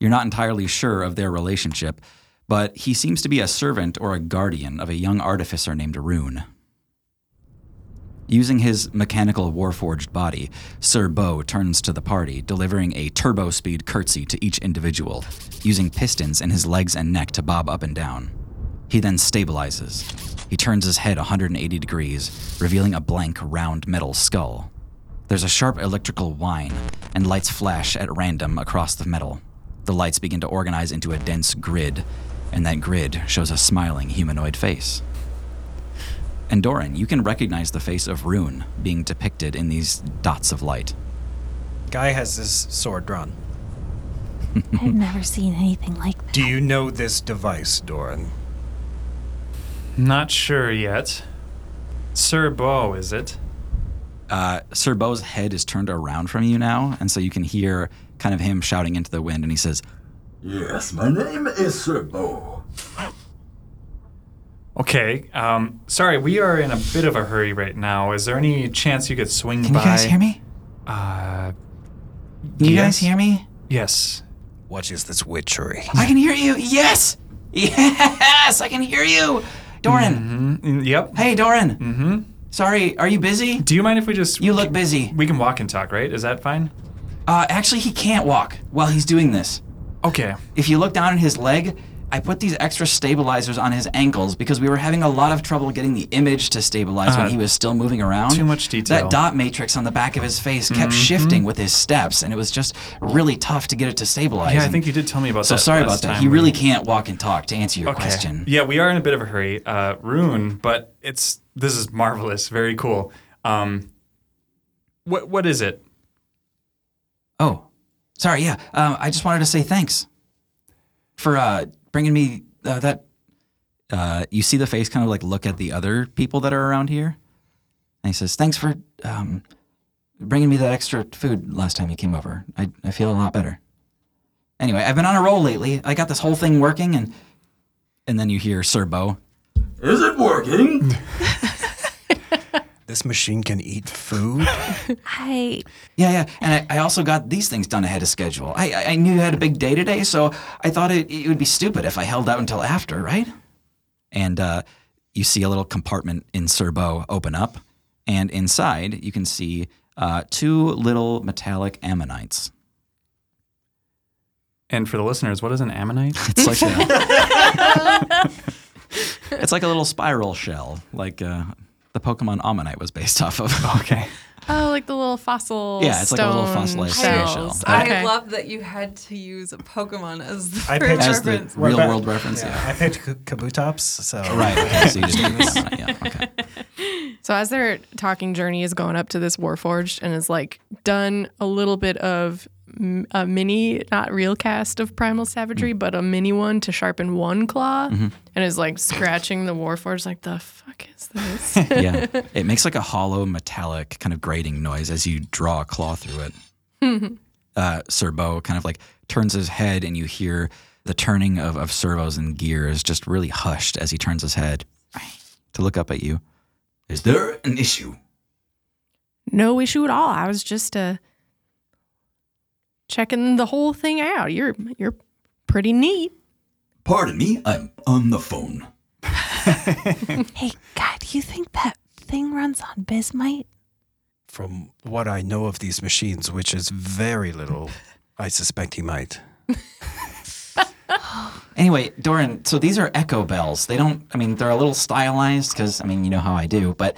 Speaker 1: You're not entirely sure of their relationship, but he seems to be a servant or a guardian of a young artificer named Rune. Using his mechanical warforged body, Sir Bo turns to the party, delivering a turbo speed curtsy to each individual, using pistons in his legs and neck to bob up and down. He then stabilizes. He turns his head 180 degrees, revealing a blank, round metal skull. There's a sharp electrical whine, and lights flash at random across the metal. The lights begin to organize into a dense grid, and that grid shows a smiling humanoid face. And Doran, you can recognize the face of Rune being depicted in these dots of light.
Speaker 5: Guy has his sword drawn.
Speaker 4: I've never seen anything like that.
Speaker 5: Do you know this device, Doran?
Speaker 8: Not sure yet. Sir Bo, is it?
Speaker 1: Uh, Sir Bo's head is turned around from you now, and so you can hear kind of him shouting into the wind, and he says,
Speaker 9: Yes, my name is Sir Bo.
Speaker 8: Okay. Um, sorry, we are in a bit of a hurry right now. Is there any chance you could swing by?
Speaker 1: Can
Speaker 8: by?
Speaker 1: you guys hear me?
Speaker 8: Uh,
Speaker 1: Can you
Speaker 8: Yes.
Speaker 1: guys hear me?
Speaker 8: yes.
Speaker 5: What is this witchery?
Speaker 1: I can hear you. Yes! Yes! I can hear you! Doran!
Speaker 8: Mm, Yep.
Speaker 1: Hey, Doran!
Speaker 8: Mm-hmm.
Speaker 1: Sorry, are you busy?
Speaker 8: Do you mind if we just?
Speaker 1: You look busy.
Speaker 8: We can walk and talk, right? Is that fine?
Speaker 1: Uh, actually, he can't walk while he's doing this.
Speaker 8: Okay.
Speaker 1: If you look down at his leg, I put these extra stabilizers on his ankles because we were having a lot of trouble getting the image to stabilize
Speaker 8: Uh,
Speaker 1: when he was still moving around.
Speaker 8: too much detail. Mm-hmm.
Speaker 1: That dot matrix on the back of his face kept shifting with his steps, and it was just really tough to get it to stabilize.
Speaker 8: Yeah, I think you did tell me about
Speaker 1: So
Speaker 8: that.
Speaker 1: So sorry about that. He really can't walk and talk. To answer your
Speaker 8: Okay.
Speaker 1: question,
Speaker 8: Yeah, we are in a bit of a hurry. Uh, Rune, but it's this is marvelous. Very cool. Um, what what is it?
Speaker 1: Oh, sorry. Yeah, um, I just wanted to say thanks for uh, bringing me uh, that. Uh, you see the face kind of like look at the other people that are around here, and he says, "Thanks for um, bringing me that extra food last time you came over. I I feel a lot better." Anyway, I've been on a roll lately. I got this whole thing working, and and then you hear Sir Bo.
Speaker 9: Is it working?
Speaker 5: This machine can eat food?
Speaker 4: I
Speaker 1: Yeah, yeah, and I, I also got these things done ahead of schedule. I I- I knew you had a big day today, so I thought it, it would be stupid if I held out until after, right? And uh, you see a little compartment in Sir Bo open up, and inside you can see uh, two little metallic ammonites.
Speaker 8: And for the listeners, what is an ammonite?
Speaker 1: It's like a, it's like a little spiral shell, like uh, the Pokemon Omanyte was based off of.
Speaker 8: okay.
Speaker 2: Oh, like the little fossil.
Speaker 1: Yeah, it's like a little
Speaker 2: stone
Speaker 1: fossilized
Speaker 2: shells.
Speaker 1: shell.
Speaker 10: I
Speaker 2: Okay.
Speaker 10: love that you had to use a Pokemon as the
Speaker 5: I
Speaker 10: first
Speaker 5: picked-
Speaker 1: As the
Speaker 10: reference.
Speaker 1: real
Speaker 5: Well,
Speaker 1: world reference, yeah.
Speaker 5: I picked K- Kabutops, so.
Speaker 1: Right. Okay. So you just took the Omanyte, yeah. Okay.
Speaker 2: So as they're talking, Journey is going up to this Warforged and is like done a little bit of m- a mini, not real cast of Primal Savagery, but a mini one to sharpen one claw, and is like scratching the Warforged. Like the fuck is this?
Speaker 1: yeah. It makes like a hollow metallic kind of grating noise as you draw a claw through it. uh, Sir kind of like turns his head, and you hear the turning of, of servos and gears just really hushed as he turns his head to look up at you.
Speaker 9: Is there an issue?
Speaker 2: No issue at all. I was just uh checking the whole thing out. You're you're pretty neat.
Speaker 9: Pardon me, I'm on the phone.
Speaker 4: Hey, God, do you think that thing runs on bismite?
Speaker 5: From what I know of these machines, which is very little, I suspect he might.
Speaker 1: Anyway, Doran, so these are echo bells. They don't, I mean, they're a little stylized because, I mean, you know how I do, but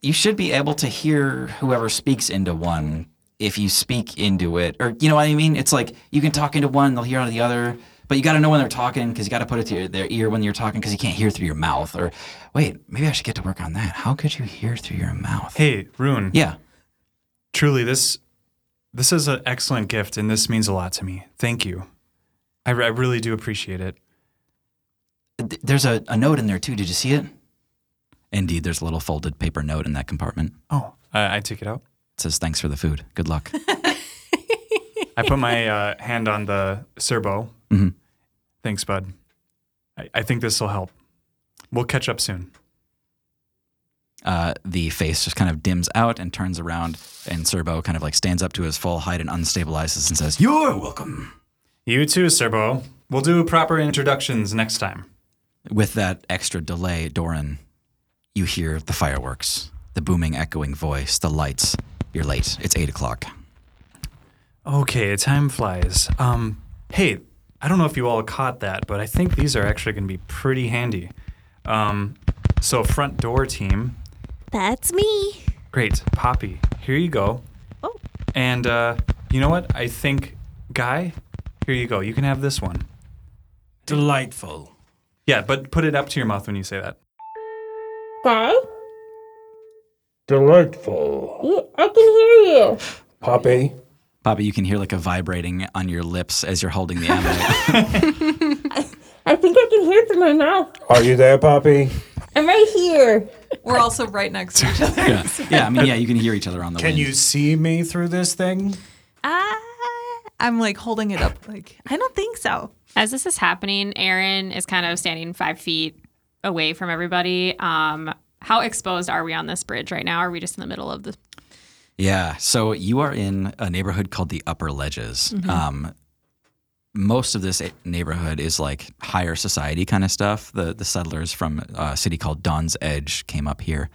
Speaker 1: you should be able to hear whoever speaks into one if you speak into it. Or, you know what I mean? It's like you can talk into one, they'll hear out of the other, but you got to know when they're talking because you got to put it to your, their ear when you're talking because you can't hear through your mouth. Or, wait, maybe I should get to work on that. How could you hear through your mouth?
Speaker 8: Hey, Rune.
Speaker 1: Yeah.
Speaker 8: Truly, this this is an excellent gift, and this means a lot to me. Thank you. I, I really do appreciate it.
Speaker 1: There's a, a note in there too. Did you see it? Indeed, there's a little folded paper note in that compartment.
Speaker 8: Oh, I, I take it out.
Speaker 1: It says, thanks for the food. Good luck.
Speaker 8: I put my uh, hand on the Sir Bo.
Speaker 1: Mhm.
Speaker 8: Thanks, bud. I, I think this will help. We'll catch up soon.
Speaker 1: uh, the face just kind of dims out and turns around, and Sir Bo kind of like stands up to his full height and unstabilizes and says,
Speaker 9: You're welcome.
Speaker 8: You too, Sir Bo. We'll do proper introductions next time.
Speaker 1: With that extra delay, Doran, you hear the fireworks, the booming, echoing voice, the lights. You're late. It's eight o'clock.
Speaker 8: Okay, time flies. Um, hey, I don't know if you all caught that, but I think these are actually going to be pretty handy. Um, so, front door team,
Speaker 4: That's me.
Speaker 8: great. Poppy, here you go.
Speaker 4: Oh.
Speaker 8: And uh, you know what? I think, Guy, here you go. You can have this one.
Speaker 5: Delightful.
Speaker 8: Yeah, but put it up to your mouth when you say that.
Speaker 11: Guy?
Speaker 12: Delightful.
Speaker 11: Yeah, I can hear you.
Speaker 12: Poppy,
Speaker 1: Poppy, you can hear like a vibrating on your lips as you're holding the envelope.
Speaker 11: I think I can hear it through my mouth.
Speaker 12: are you there, Poppy?
Speaker 11: I'm right here.
Speaker 10: We're also right next to each other.
Speaker 1: yeah. yeah, I mean, yeah, you can hear each other on the
Speaker 5: Can
Speaker 1: wind.
Speaker 5: you see me through this thing?
Speaker 6: Ah, I'm like holding it up. Like
Speaker 4: I don't think so.
Speaker 3: As this is happening, Aaron is kind of standing five feet away from everybody. Um, how exposed are we on this bridge right now? Are we just in the middle of the?
Speaker 1: Yeah. So you are in a neighborhood called the Upper Ledges. Um, most of this neighborhood is like higher society kind of stuff. The the settlers from a city called Dawn's Edge came up here.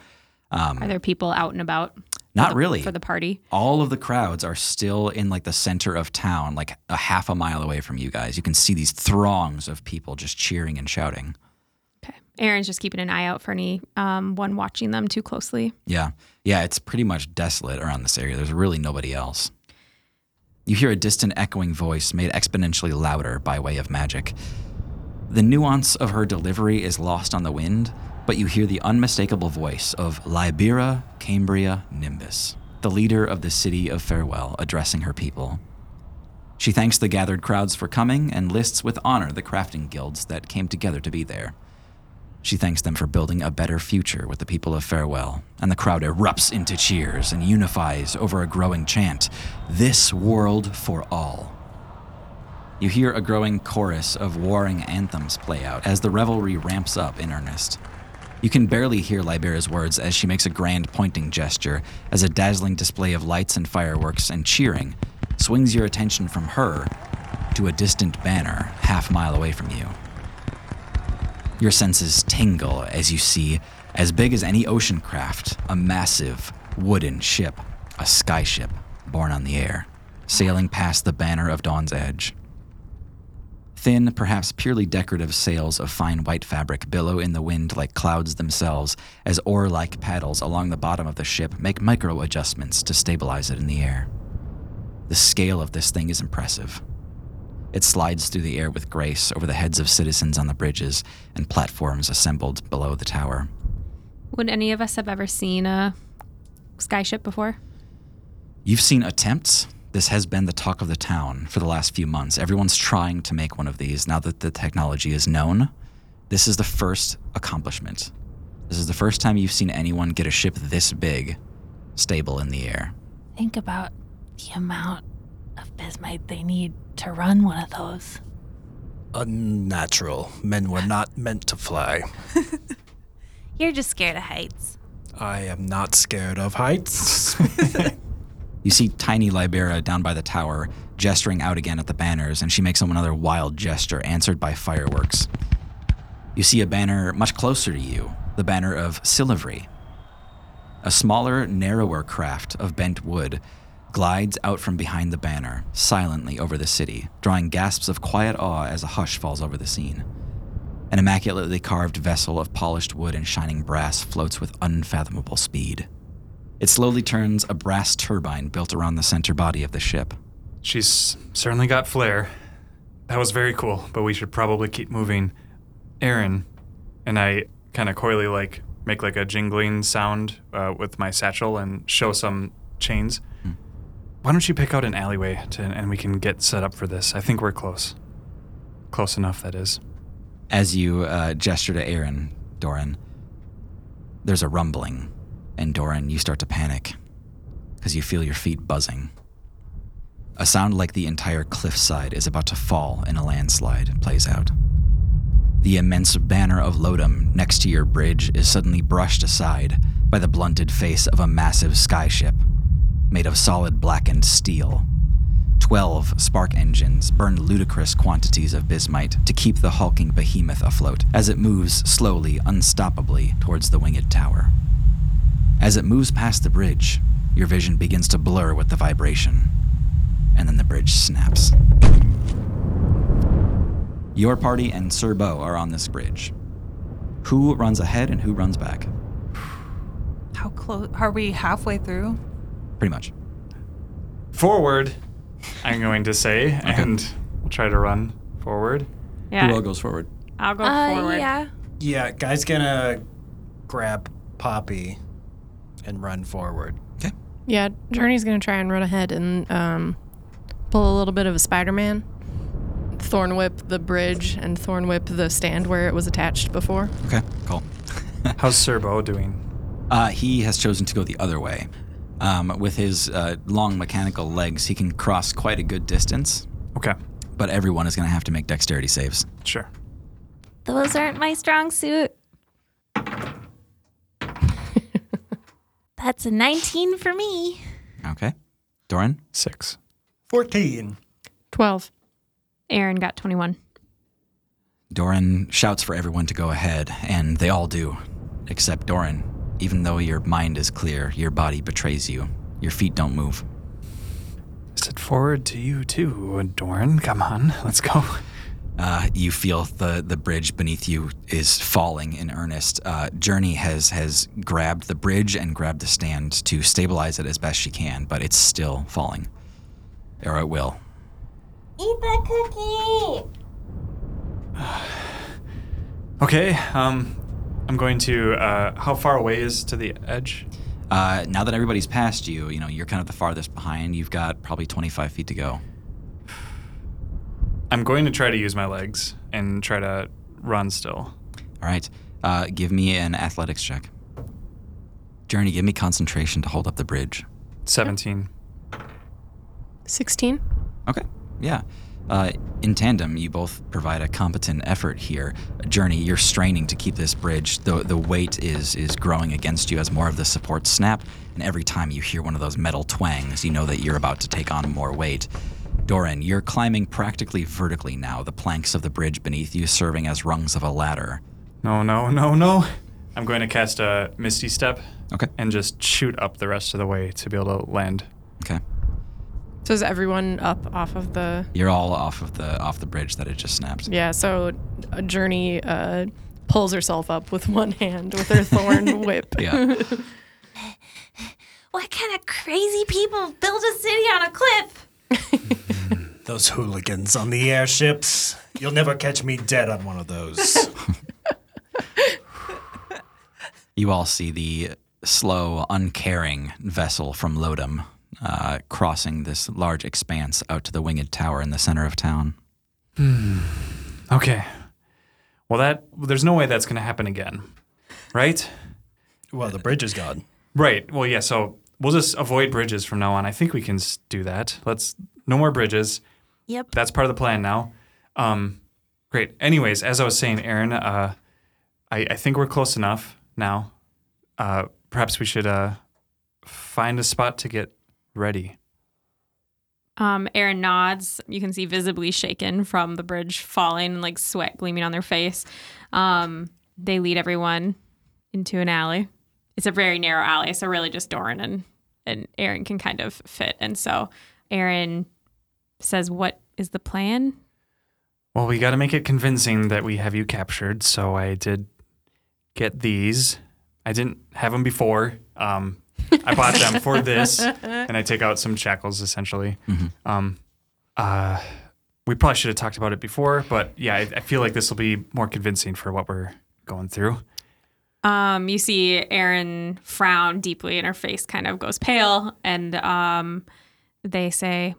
Speaker 3: Are there people out and about?
Speaker 1: Not
Speaker 3: for the-
Speaker 1: really.
Speaker 3: for the party.
Speaker 1: All of the crowds are still in like the center of town, like a half a mile away from you guys. You can see these throngs of people just cheering and shouting.
Speaker 3: Aaron's just keeping an eye out for any um, one watching them too closely.
Speaker 1: Yeah. Yeah, it's pretty much desolate around this area. There's really nobody else. You hear a distant echoing voice made exponentially louder by way of magic. The nuance of her delivery is lost on the wind, but you hear the unmistakable voice of Libera Cambria Nimbus, the leader of the city of Farewell, addressing her people. She thanks the gathered crowds for coming and lists with honor the crafting guilds that came together to be there. She thanks them for building a better future with the people of Farewell, and the crowd erupts into cheers and unifies over a growing chant This world for all. You hear a growing chorus of warring anthems play out as the revelry ramps up in earnest. You can barely hear Libera's words as she makes a grand pointing gesture as a dazzling display of lights and fireworks and cheering swings your attention from her to a distant banner half mile away from you. Your senses tingle as you see, as big as any ocean craft, a massive wooden ship, a skyship born on the air, sailing past the banner of Dawn's Edge. Thin, perhaps purely decorative sails of fine white fabric billow in the wind like clouds themselves as oar like paddles along the bottom of the ship make micro adjustments to stabilize it in the air. The scale of this thing is impressive. It slides through the air with grace over the heads of citizens on the bridges and platforms assembled below the tower.
Speaker 3: Would any of us have ever seen a skyship before?
Speaker 1: You've seen attempts. This has been the talk of the town for the last few months. Everyone's trying to make one of these now that the technology is known. This is the first accomplishment. This is the first time you've seen anyone get a ship this big stable in the air.
Speaker 4: Think about the amount of Bismite they need to run one of those?
Speaker 5: Unnatural. Men were not meant to fly.
Speaker 4: You're just scared of heights.
Speaker 5: I am not scared of heights.
Speaker 1: You see tiny Libera down by the tower, gesturing out again at the banners, and she makes another wild gesture, answered by fireworks. You see a banner much closer to you, the banner of Silivri. A smaller, narrower craft of bent wood glides out from behind the banner, silently over the city, drawing gasps of quiet awe as a hush falls over the scene. An immaculately carved vessel of polished wood and shining brass floats with unfathomable speed. It slowly turns a brass turbine built around the center body of the ship.
Speaker 8: She's certainly got flair. That was very cool, but we should probably keep moving. Aaron, and I kind of coyly like make like a jingling sound uh, with my satchel and show some chains. Why don't you pick out an alleyway to, and we can get set up for this? I think we're close. Close enough, that is.
Speaker 1: As you uh, gesture to Aaron, Doran, there's a rumbling, and Doran, you start to panic because you feel your feet buzzing. A sound like the entire cliffside is about to fall in a landslide plays out. The immense banner of Lodom next to your bridge is suddenly brushed aside by the blunted face of a massive skyship made of solid blackened steel. Twelve spark engines burn ludicrous quantities of bismite to keep the hulking behemoth afloat as it moves slowly, unstoppably towards the winged tower. As it moves past the bridge, your vision begins to blur with the vibration, and then the bridge snaps. Your party and Sir Bo are on this bridge. Who runs ahead and who runs back?
Speaker 6: How close are we halfway through?
Speaker 1: Pretty much.
Speaker 8: Forward, I'm going to say, and we'll try to run forward.
Speaker 3: Yeah.
Speaker 1: Who all goes forward?
Speaker 3: I'll go
Speaker 4: Uh,
Speaker 3: forward.
Speaker 4: yeah.
Speaker 5: yeah, guy's gonna grab Poppy and run forward. Okay.
Speaker 2: Yeah, Journey's gonna try and run ahead and um, pull a little bit of a Spider-Man, thorn whip the bridge, and thorn whip the stand where it was attached before.
Speaker 1: Okay, cool.
Speaker 8: How's Sir Bo doing?
Speaker 1: Uh, he has chosen to go the other way. Um, with his uh, long mechanical legs, he can cross quite a good distance,
Speaker 8: Okay,
Speaker 1: but everyone is going to have to make dexterity saves.
Speaker 8: sure.
Speaker 4: Those aren't my strong suit. That's a 19 for me.
Speaker 1: Okay. Doran?
Speaker 8: Six.
Speaker 5: 14.
Speaker 2: Twelve.
Speaker 3: Aaron got 21.
Speaker 1: Doran shouts for everyone to go ahead, and they all do, except Doran. Even though your mind is clear, your body betrays you. Your feet don't move.
Speaker 8: Is it forward to you too, Doran? Come on, let's go.
Speaker 1: Uh, you feel the, the bridge beneath you is falling in earnest. Uh, Journey has has grabbed the bridge and grabbed the stand to stabilize it as best she can, but it's still falling. Or it will.
Speaker 11: Eat the cookie!
Speaker 8: Okay, um, I'm going to. Uh, how far away is to the edge?
Speaker 1: Uh, now that everybody's past you, you know you're kind of the farthest behind. You've got probably 25 feet to go.
Speaker 8: I'm going to try to use my legs and try to run still.
Speaker 1: All right. Uh, give me an athletics check. Journey, give me concentration to hold up the bridge.
Speaker 8: 17.
Speaker 2: Sixteen.
Speaker 1: Okay. Yeah. Uh, in tandem, you both provide a competent effort here. Journey, you're straining to keep this bridge. The the weight is is growing against you as more of the supports snap, and every time you hear one of those metal twangs, you know that you're about to take on more weight. Doran, you're climbing practically vertically now, the planks of the bridge beneath you serving as rungs of a ladder.
Speaker 8: No, no, no, no. I'm going to cast a Misty Step
Speaker 1: Okay.
Speaker 8: and just shoot up the rest of the way to be able to land.
Speaker 1: Okay.
Speaker 2: So is everyone up off of the?
Speaker 1: You're all off of the off the bridge that it just snapped.
Speaker 2: Yeah. So a Journey uh, pulls herself up with one hand with her thorn whip.
Speaker 1: Yeah.
Speaker 4: What kind of crazy people build a city on a cliff?
Speaker 5: Those hooligans on the airships. You'll never catch me dead on one of those.
Speaker 1: You all see the slow, uncaring vessel from Lodom uh, crossing this large expanse out to the winged tower in the center of town.
Speaker 8: Okay. Well, that there's no way that's going to happen again, right?
Speaker 5: well, the bridge is gone.
Speaker 8: Right. Well, yeah. So we'll just avoid bridges from now on. I think we can do that. Let's no more bridges.
Speaker 4: Yep.
Speaker 8: That's part of the plan now. Um, great. Anyways, as I was saying, Aaron, uh, I, I think we're close enough now. Uh, perhaps we should uh, find a spot to get ready.
Speaker 3: Um, Aaron nods. You can see visibly shaken from the bridge falling and like sweat gleaming on their face. Um, they lead everyone into an alley. It's a very narrow alley, so really just Doran and and Aaron can kind of fit. And so Aaron says, "What is the plan?"
Speaker 8: Well, we got to make it convincing that we have you captured. So I did get these. I didn't have them before. Um, I bought them for this, and I take out some shackles essentially. Um, uh, we probably should have talked about it before, but yeah, I, I feel like this will be more convincing for what we're going through.
Speaker 3: Um, you see Aaron frown deeply and her face kind of goes pale. And um, they say,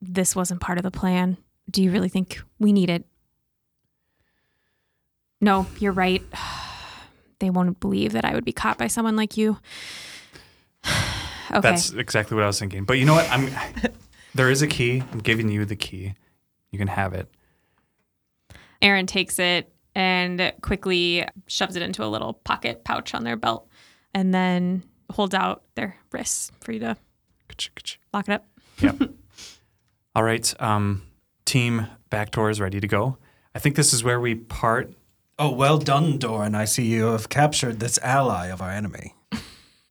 Speaker 3: This wasn't part of the plan. Do you really think we need it? No, you're right. They won't believe that I would be caught by someone like you. Okay.
Speaker 8: That's exactly what I was thinking. But you know what? I'm. there is a key. I'm giving you the key. You can have it.
Speaker 3: Aaron takes it and quickly shoves it into a little pocket pouch on their belt and then holds out their wrists for you to lock it up.
Speaker 8: Yep. All right. Um, team back door is ready to go. I think this is where we part.
Speaker 5: Oh, well done, Doran. I see you have captured this ally of our enemy.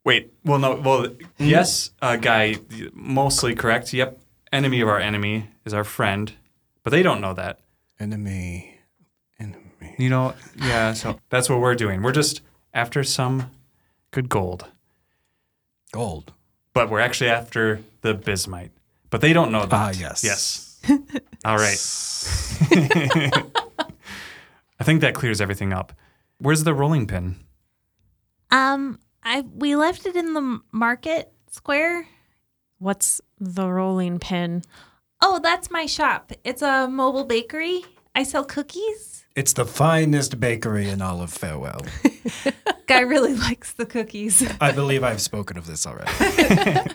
Speaker 8: Wait. Well, no. Well, yes, uh, guy. Mostly correct. Yep. Enemy of our enemy is our friend, but they don't know that. Enemy.
Speaker 5: Enemy.
Speaker 8: You know. Yeah. So that's what we're doing. We're just after some good gold.
Speaker 5: Gold.
Speaker 8: But we're actually after the bismite. But they don't know that.
Speaker 5: Ah, yes.
Speaker 8: Yes. All right. I think that clears everything up. Where's the rolling pin?
Speaker 4: Um, I we left it in the market square.
Speaker 3: What's the rolling pin?
Speaker 4: Oh, that's my shop. It's a mobile bakery. I sell cookies.
Speaker 5: It's the finest bakery in all of Farewell.
Speaker 6: Guy really likes the cookies.
Speaker 5: I believe I've spoken of this already.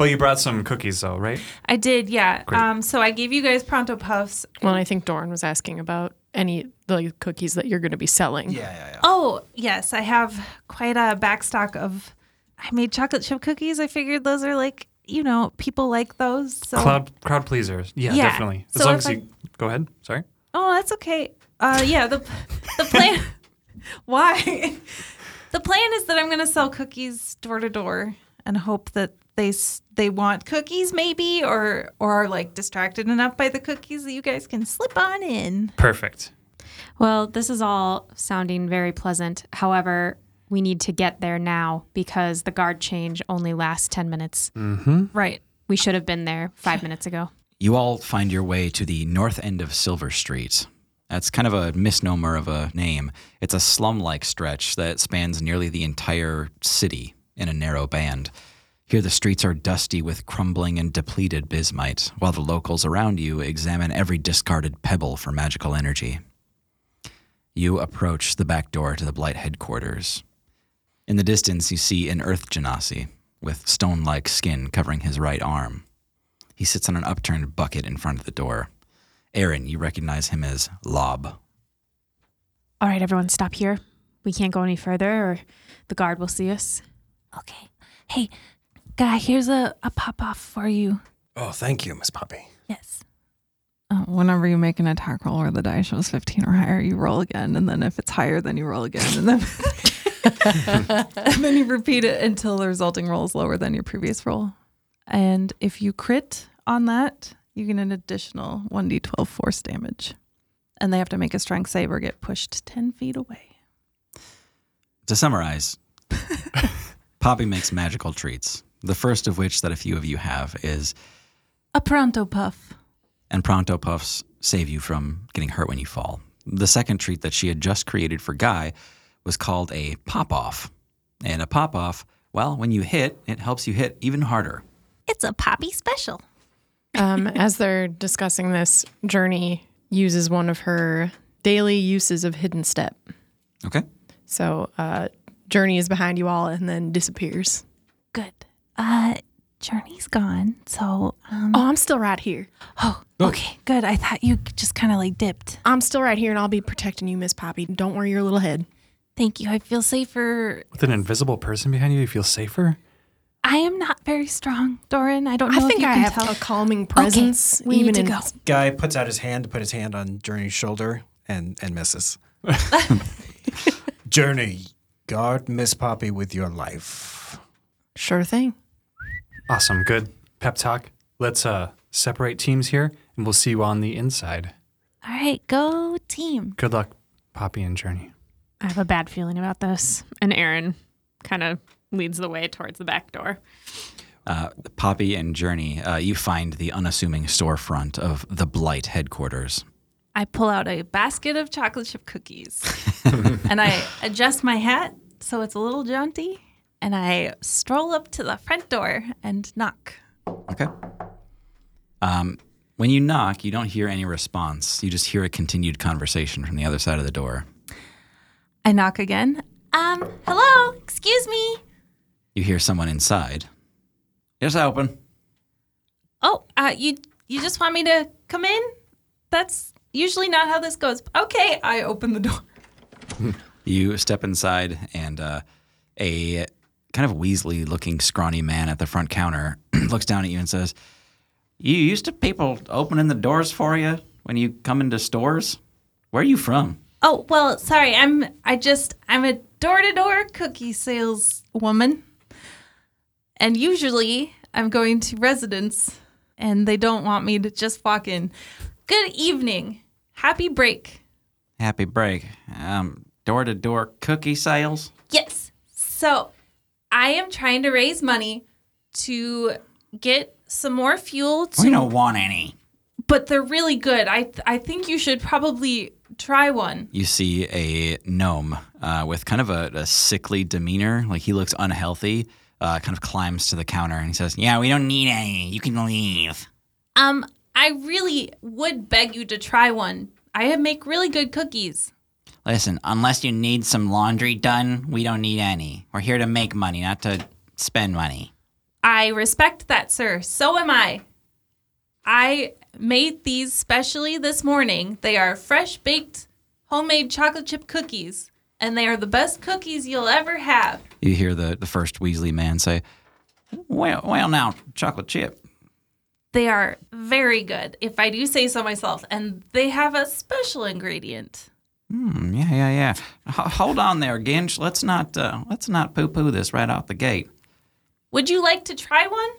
Speaker 8: But you brought some cookies, though, right?
Speaker 6: I did, yeah.
Speaker 8: Great.
Speaker 6: Um, so I gave you guys pronto puffs.
Speaker 2: Well, I think Doran was asking about any like cookies that you're going to be selling.
Speaker 5: Yeah, yeah, yeah.
Speaker 6: Oh, yes, I have quite a backstock of. I made chocolate chip cookies. I figured those are like, you know, people like those. So.
Speaker 8: Crowd, crowd pleasers. Yeah,
Speaker 6: Yeah.
Speaker 8: definitely. As
Speaker 6: So
Speaker 8: long
Speaker 6: if
Speaker 8: as
Speaker 6: I-
Speaker 8: go ahead. Sorry.
Speaker 6: Oh, that's okay. Uh, yeah, the the plan. Why? the plan is that I'm going to sell cookies door to door and hope that they they want cookies maybe or or are like distracted enough by the cookies that you guys can slip on in.
Speaker 8: Perfect.
Speaker 3: Well, this is all sounding very pleasant. However, we need to get there now because the guard change only lasts 10 minutes.
Speaker 8: Mm-hmm.
Speaker 6: Right.
Speaker 3: We should have been there five minutes ago.
Speaker 1: You all find your way to the north end of Silver Street. That's kind of a misnomer of a name. It's a slum like stretch that spans nearly the entire city in a narrow band. Here, the streets are dusty with crumbling and depleted bismite, while the locals around you examine every discarded pebble for magical energy. You approach the back door to the Blight headquarters. In the distance, you see an Earth Genasi with stone like skin covering his right arm. He sits on an upturned bucket in front of the door. Aaron, you recognize him as Lob.
Speaker 3: All right, everyone, stop here. We can't go any further, or the guard will see us.
Speaker 4: Okay. Hey, guy, here's a, a pop off for you.
Speaker 5: Oh, thank you, Miss Poppy.
Speaker 4: Yes.
Speaker 6: Uh, whenever you make an attack roll where the die shows 15 or higher, you roll again. And then if it's higher, then you roll again. And then, and then you repeat it until the resulting roll is lower than your previous roll. And if you crit on that, you get an additional 1d12 force damage. And they have to make a strength save or get pushed 10 feet away.
Speaker 1: To summarize, Poppy makes magical treats. The first of which that a few of you have is,
Speaker 6: A pronto puff.
Speaker 1: and Pronto Puffs save you from getting hurt when you fall. The second treat that she had just created for Guy was called a pop off. And a pop off, well, when you hit, it helps you hit even harder.
Speaker 4: It's a poppy special.
Speaker 2: Um, as they're discussing this, Journey uses one of her daily uses of Hidden Step.
Speaker 1: Okay.
Speaker 2: So uh, Journey is behind you all and then disappears.
Speaker 4: Good. Uh, Journey's gone, so um.
Speaker 2: Oh, I'm still right here.
Speaker 4: Oh, okay, good. I thought you just kind of like dipped.
Speaker 2: I'm still right here, and I'll be protecting you, Miss Poppy. Don't worry your little head.
Speaker 4: Thank you. I feel safer.
Speaker 8: With an invisible person behind you, you feel safer?
Speaker 4: I am not very strong, Doran. I don't know
Speaker 2: I think
Speaker 4: if you
Speaker 2: I
Speaker 4: can
Speaker 2: have
Speaker 4: tell.
Speaker 2: a calming presence,
Speaker 4: we
Speaker 2: even
Speaker 4: need to
Speaker 2: in
Speaker 4: go.
Speaker 5: Guy puts out his hand to put his hand on Journey's shoulder and, and misses. Journey, guard Miss Poppy with your life.
Speaker 2: Sure thing.
Speaker 8: Awesome. Good. Pep talk. Let's uh separate teams here and we'll see you on the inside.
Speaker 4: All right, go team.
Speaker 8: Good luck, Poppy and Journey.
Speaker 3: I have a bad feeling about this. And Aaron kind of leads the way towards the back door.
Speaker 1: Uh, Poppy and Journey, uh, you find the unassuming storefront of the Blight headquarters.
Speaker 4: I pull out a basket of chocolate chip cookies and I adjust my hat so it's a little jaunty and I stroll up to the front door and knock.
Speaker 1: Okay. Um, when you knock, you don't hear any response. You just hear a continued conversation from the other side of the door.
Speaker 4: I knock again. Um, hello, excuse me.
Speaker 1: You hear someone inside. It's open.
Speaker 4: Oh, uh, you you just want me to come in? That's usually not how this goes. Okay, I open the door.
Speaker 1: You step inside, and uh, a kind of Weasley looking scrawny man at the front counter looks down at you and says, You used to people opening the doors for you when you come into stores? Where are you from?
Speaker 4: Oh, well, sorry. I'm I just I'm a door-to-door cookie sales woman. And usually I'm going to residents and they don't want me to just walk in. Good evening. Happy break.
Speaker 1: Happy break. Um, door to door cookie sales?
Speaker 4: Yes. So, I am trying to raise money to get some more fuel to
Speaker 1: We don't want any.
Speaker 4: but they're really good. I I think you should probably try one.
Speaker 1: You see a gnome uh, with kind of a, a sickly demeanor, like he looks unhealthy, uh, kind of climbs to the counter and he says, Yeah, we don't need any. You can leave.
Speaker 4: Um, I really would beg you to try one. I make really good cookies.
Speaker 1: Listen, unless you need some laundry done, we don't need any. We're here to make money, not to spend money.
Speaker 4: I respect that, sir. So am I. I made these specially this morning. They are fresh baked homemade chocolate chip cookies, and they are the best cookies you'll ever have.
Speaker 1: You hear the, the first Weasley man say, Well, well, now, chocolate chip.
Speaker 4: They are very good, if I do say so myself, and they have a special ingredient.
Speaker 1: Hmm, yeah, yeah, yeah. H- hold on there, Ginch. Let's not uh, let's not poo-poo this right out the gate.
Speaker 4: Would you like to try one?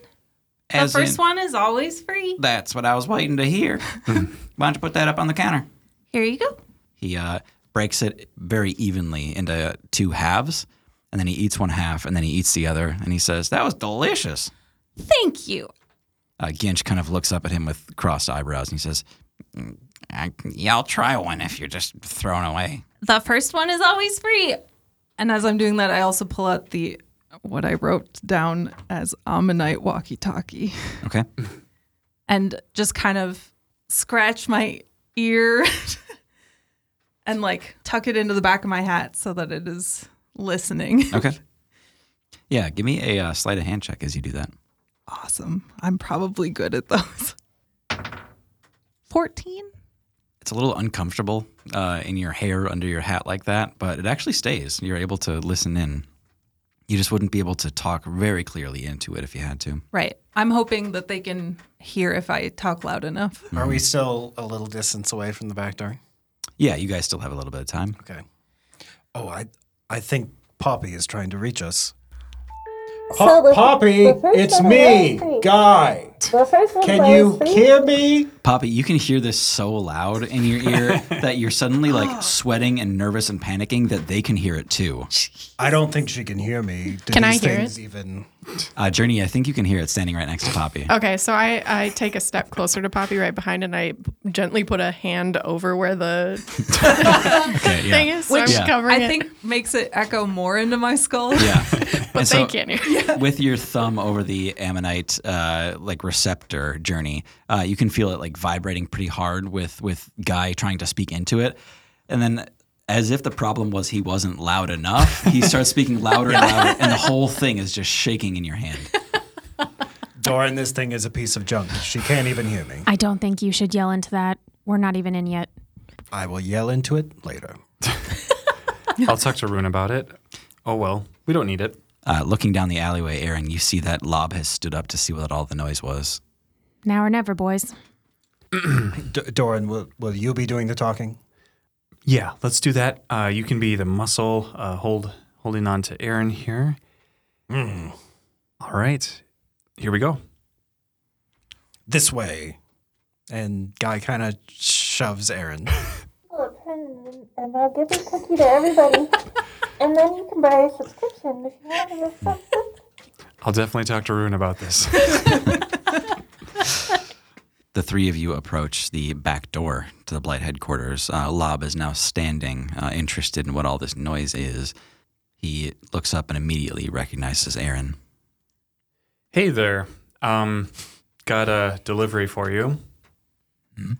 Speaker 4: The
Speaker 1: As
Speaker 4: first
Speaker 1: in-
Speaker 4: one is always free.
Speaker 1: That's what I was waiting to hear. Why don't you put that up on the counter?
Speaker 4: Here you go.
Speaker 1: He uh, breaks it very evenly into two halves, and then he eats one half, and then he eats the other, and he says, "That was delicious."
Speaker 4: Thank you.
Speaker 1: Uh, Ginch kind of looks up at him with crossed eyebrows, and he says, "Mm, I, "Yeah, I'll try one if you're just thrown away."
Speaker 4: The first one is always free.
Speaker 6: And as I'm doing that, I also pull out the what I wrote down as Ammonite walkie-talkie
Speaker 1: Okay.
Speaker 6: and just kind of scratch my ear and like tuck it into the back of my hat so that it is listening.
Speaker 1: Okay. Yeah, give me a uh, sleight of hand check as you do that.
Speaker 6: awesome. I'm probably good at those. 14?
Speaker 1: It's a little uncomfortable uh, in your hair under your hat like that, but it actually stays. You're able to listen in. You just wouldn't be able to talk very clearly into it if you had to.
Speaker 6: Right. I'm hoping that they can hear if I talk loud enough.
Speaker 5: Are we still a little distance away from the back door?
Speaker 1: Yeah, you guys still have a little bit of time.
Speaker 5: Okay. Oh, I I think Poppy is trying to reach us.
Speaker 12: Po- Poppy, it's me, Guy.
Speaker 11: The first one
Speaker 12: Can you hear me?
Speaker 1: Poppy, you can hear this so loud in your ear that you're suddenly like sweating and nervous and panicking that they can hear it too.
Speaker 5: I don't think she can hear me. Do
Speaker 2: Can I hear
Speaker 5: things
Speaker 2: it?
Speaker 5: Even
Speaker 1: Uh, Journey, I think you can hear it standing right next to Poppy.
Speaker 2: Okay, so I, I take a step closer to Poppy right behind and I gently put a hand over where the
Speaker 1: Okay,
Speaker 2: thing
Speaker 1: yeah.
Speaker 2: is. So I'm
Speaker 6: Which
Speaker 2: covering
Speaker 6: I
Speaker 2: it.
Speaker 6: think makes it echo more into my skull.
Speaker 1: Yeah.
Speaker 2: but
Speaker 1: And
Speaker 2: they
Speaker 1: so-
Speaker 2: can't hear.
Speaker 1: with your thumb over the ammonite uh, like receptor journey, uh, you can feel it like vibrating pretty hard with with Guy trying to speak into it, and then as if the problem was he wasn't loud enough, he starts speaking louder and louder, and the whole thing is just shaking in your hand.
Speaker 5: Doran, this thing is a piece of junk. She can't even hear me.
Speaker 3: I don't think you should yell into that. We're not even in yet.
Speaker 5: I will yell into it later.
Speaker 8: I'll talk to Rune about it. Oh well, we don't need it.
Speaker 1: Uh, looking down the alleyway, Aaron, you see that Lob has stood up to see what all the noise was.
Speaker 3: Now or never, boys.
Speaker 5: D- Doran, will, will you be doing the talking?
Speaker 8: Yeah, let's do that. Uh, you can be the muscle, uh, hold holding on to Aaron here. All right, here we go.
Speaker 5: This way. And Guy kind of shoves Aaron.
Speaker 11: Look, and, and I'll give a cookie to everybody. and then you can buy a subscription if you want a subscription.
Speaker 8: I'll definitely talk to Rune about this.
Speaker 1: The three of you approach the back door to the Blight headquarters. Uh, Lob is now standing, uh, interested in what all this noise is. He looks up and immediately recognizes Aaron.
Speaker 8: hey there, um, got a delivery for you. Hmm?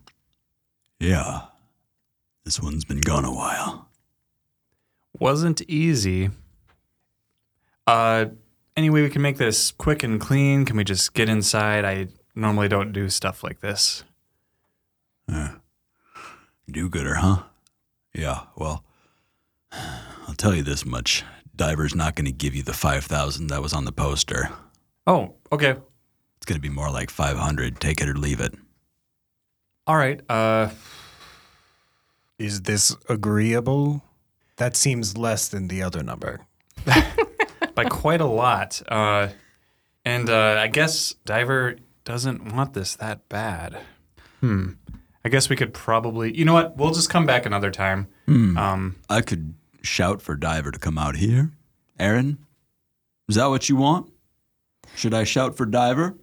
Speaker 9: Yeah. This one's been gone a while.
Speaker 8: Wasn't easy. Uh, any way we can make this quick and clean? Can we just get inside? I normally don't do stuff like this.
Speaker 9: Do gooder, huh? Yeah, well, I'll tell you this much. Diver's not going to give you the 5,000 that was on the poster.
Speaker 8: Oh, okay.
Speaker 9: It's going to be more like 500. Take it or leave it.
Speaker 8: All right. Uh,
Speaker 5: Is this agreeable? That seems less than the other number.
Speaker 8: by quite a lot. Uh, and uh, I guess Diver doesn't want this that bad. Hmm. I guess we could probably. You know what? We'll just come back another time. Um,
Speaker 9: I could shout for Diver to come out here. Aaron, is that what you want? Should I shout for Diver?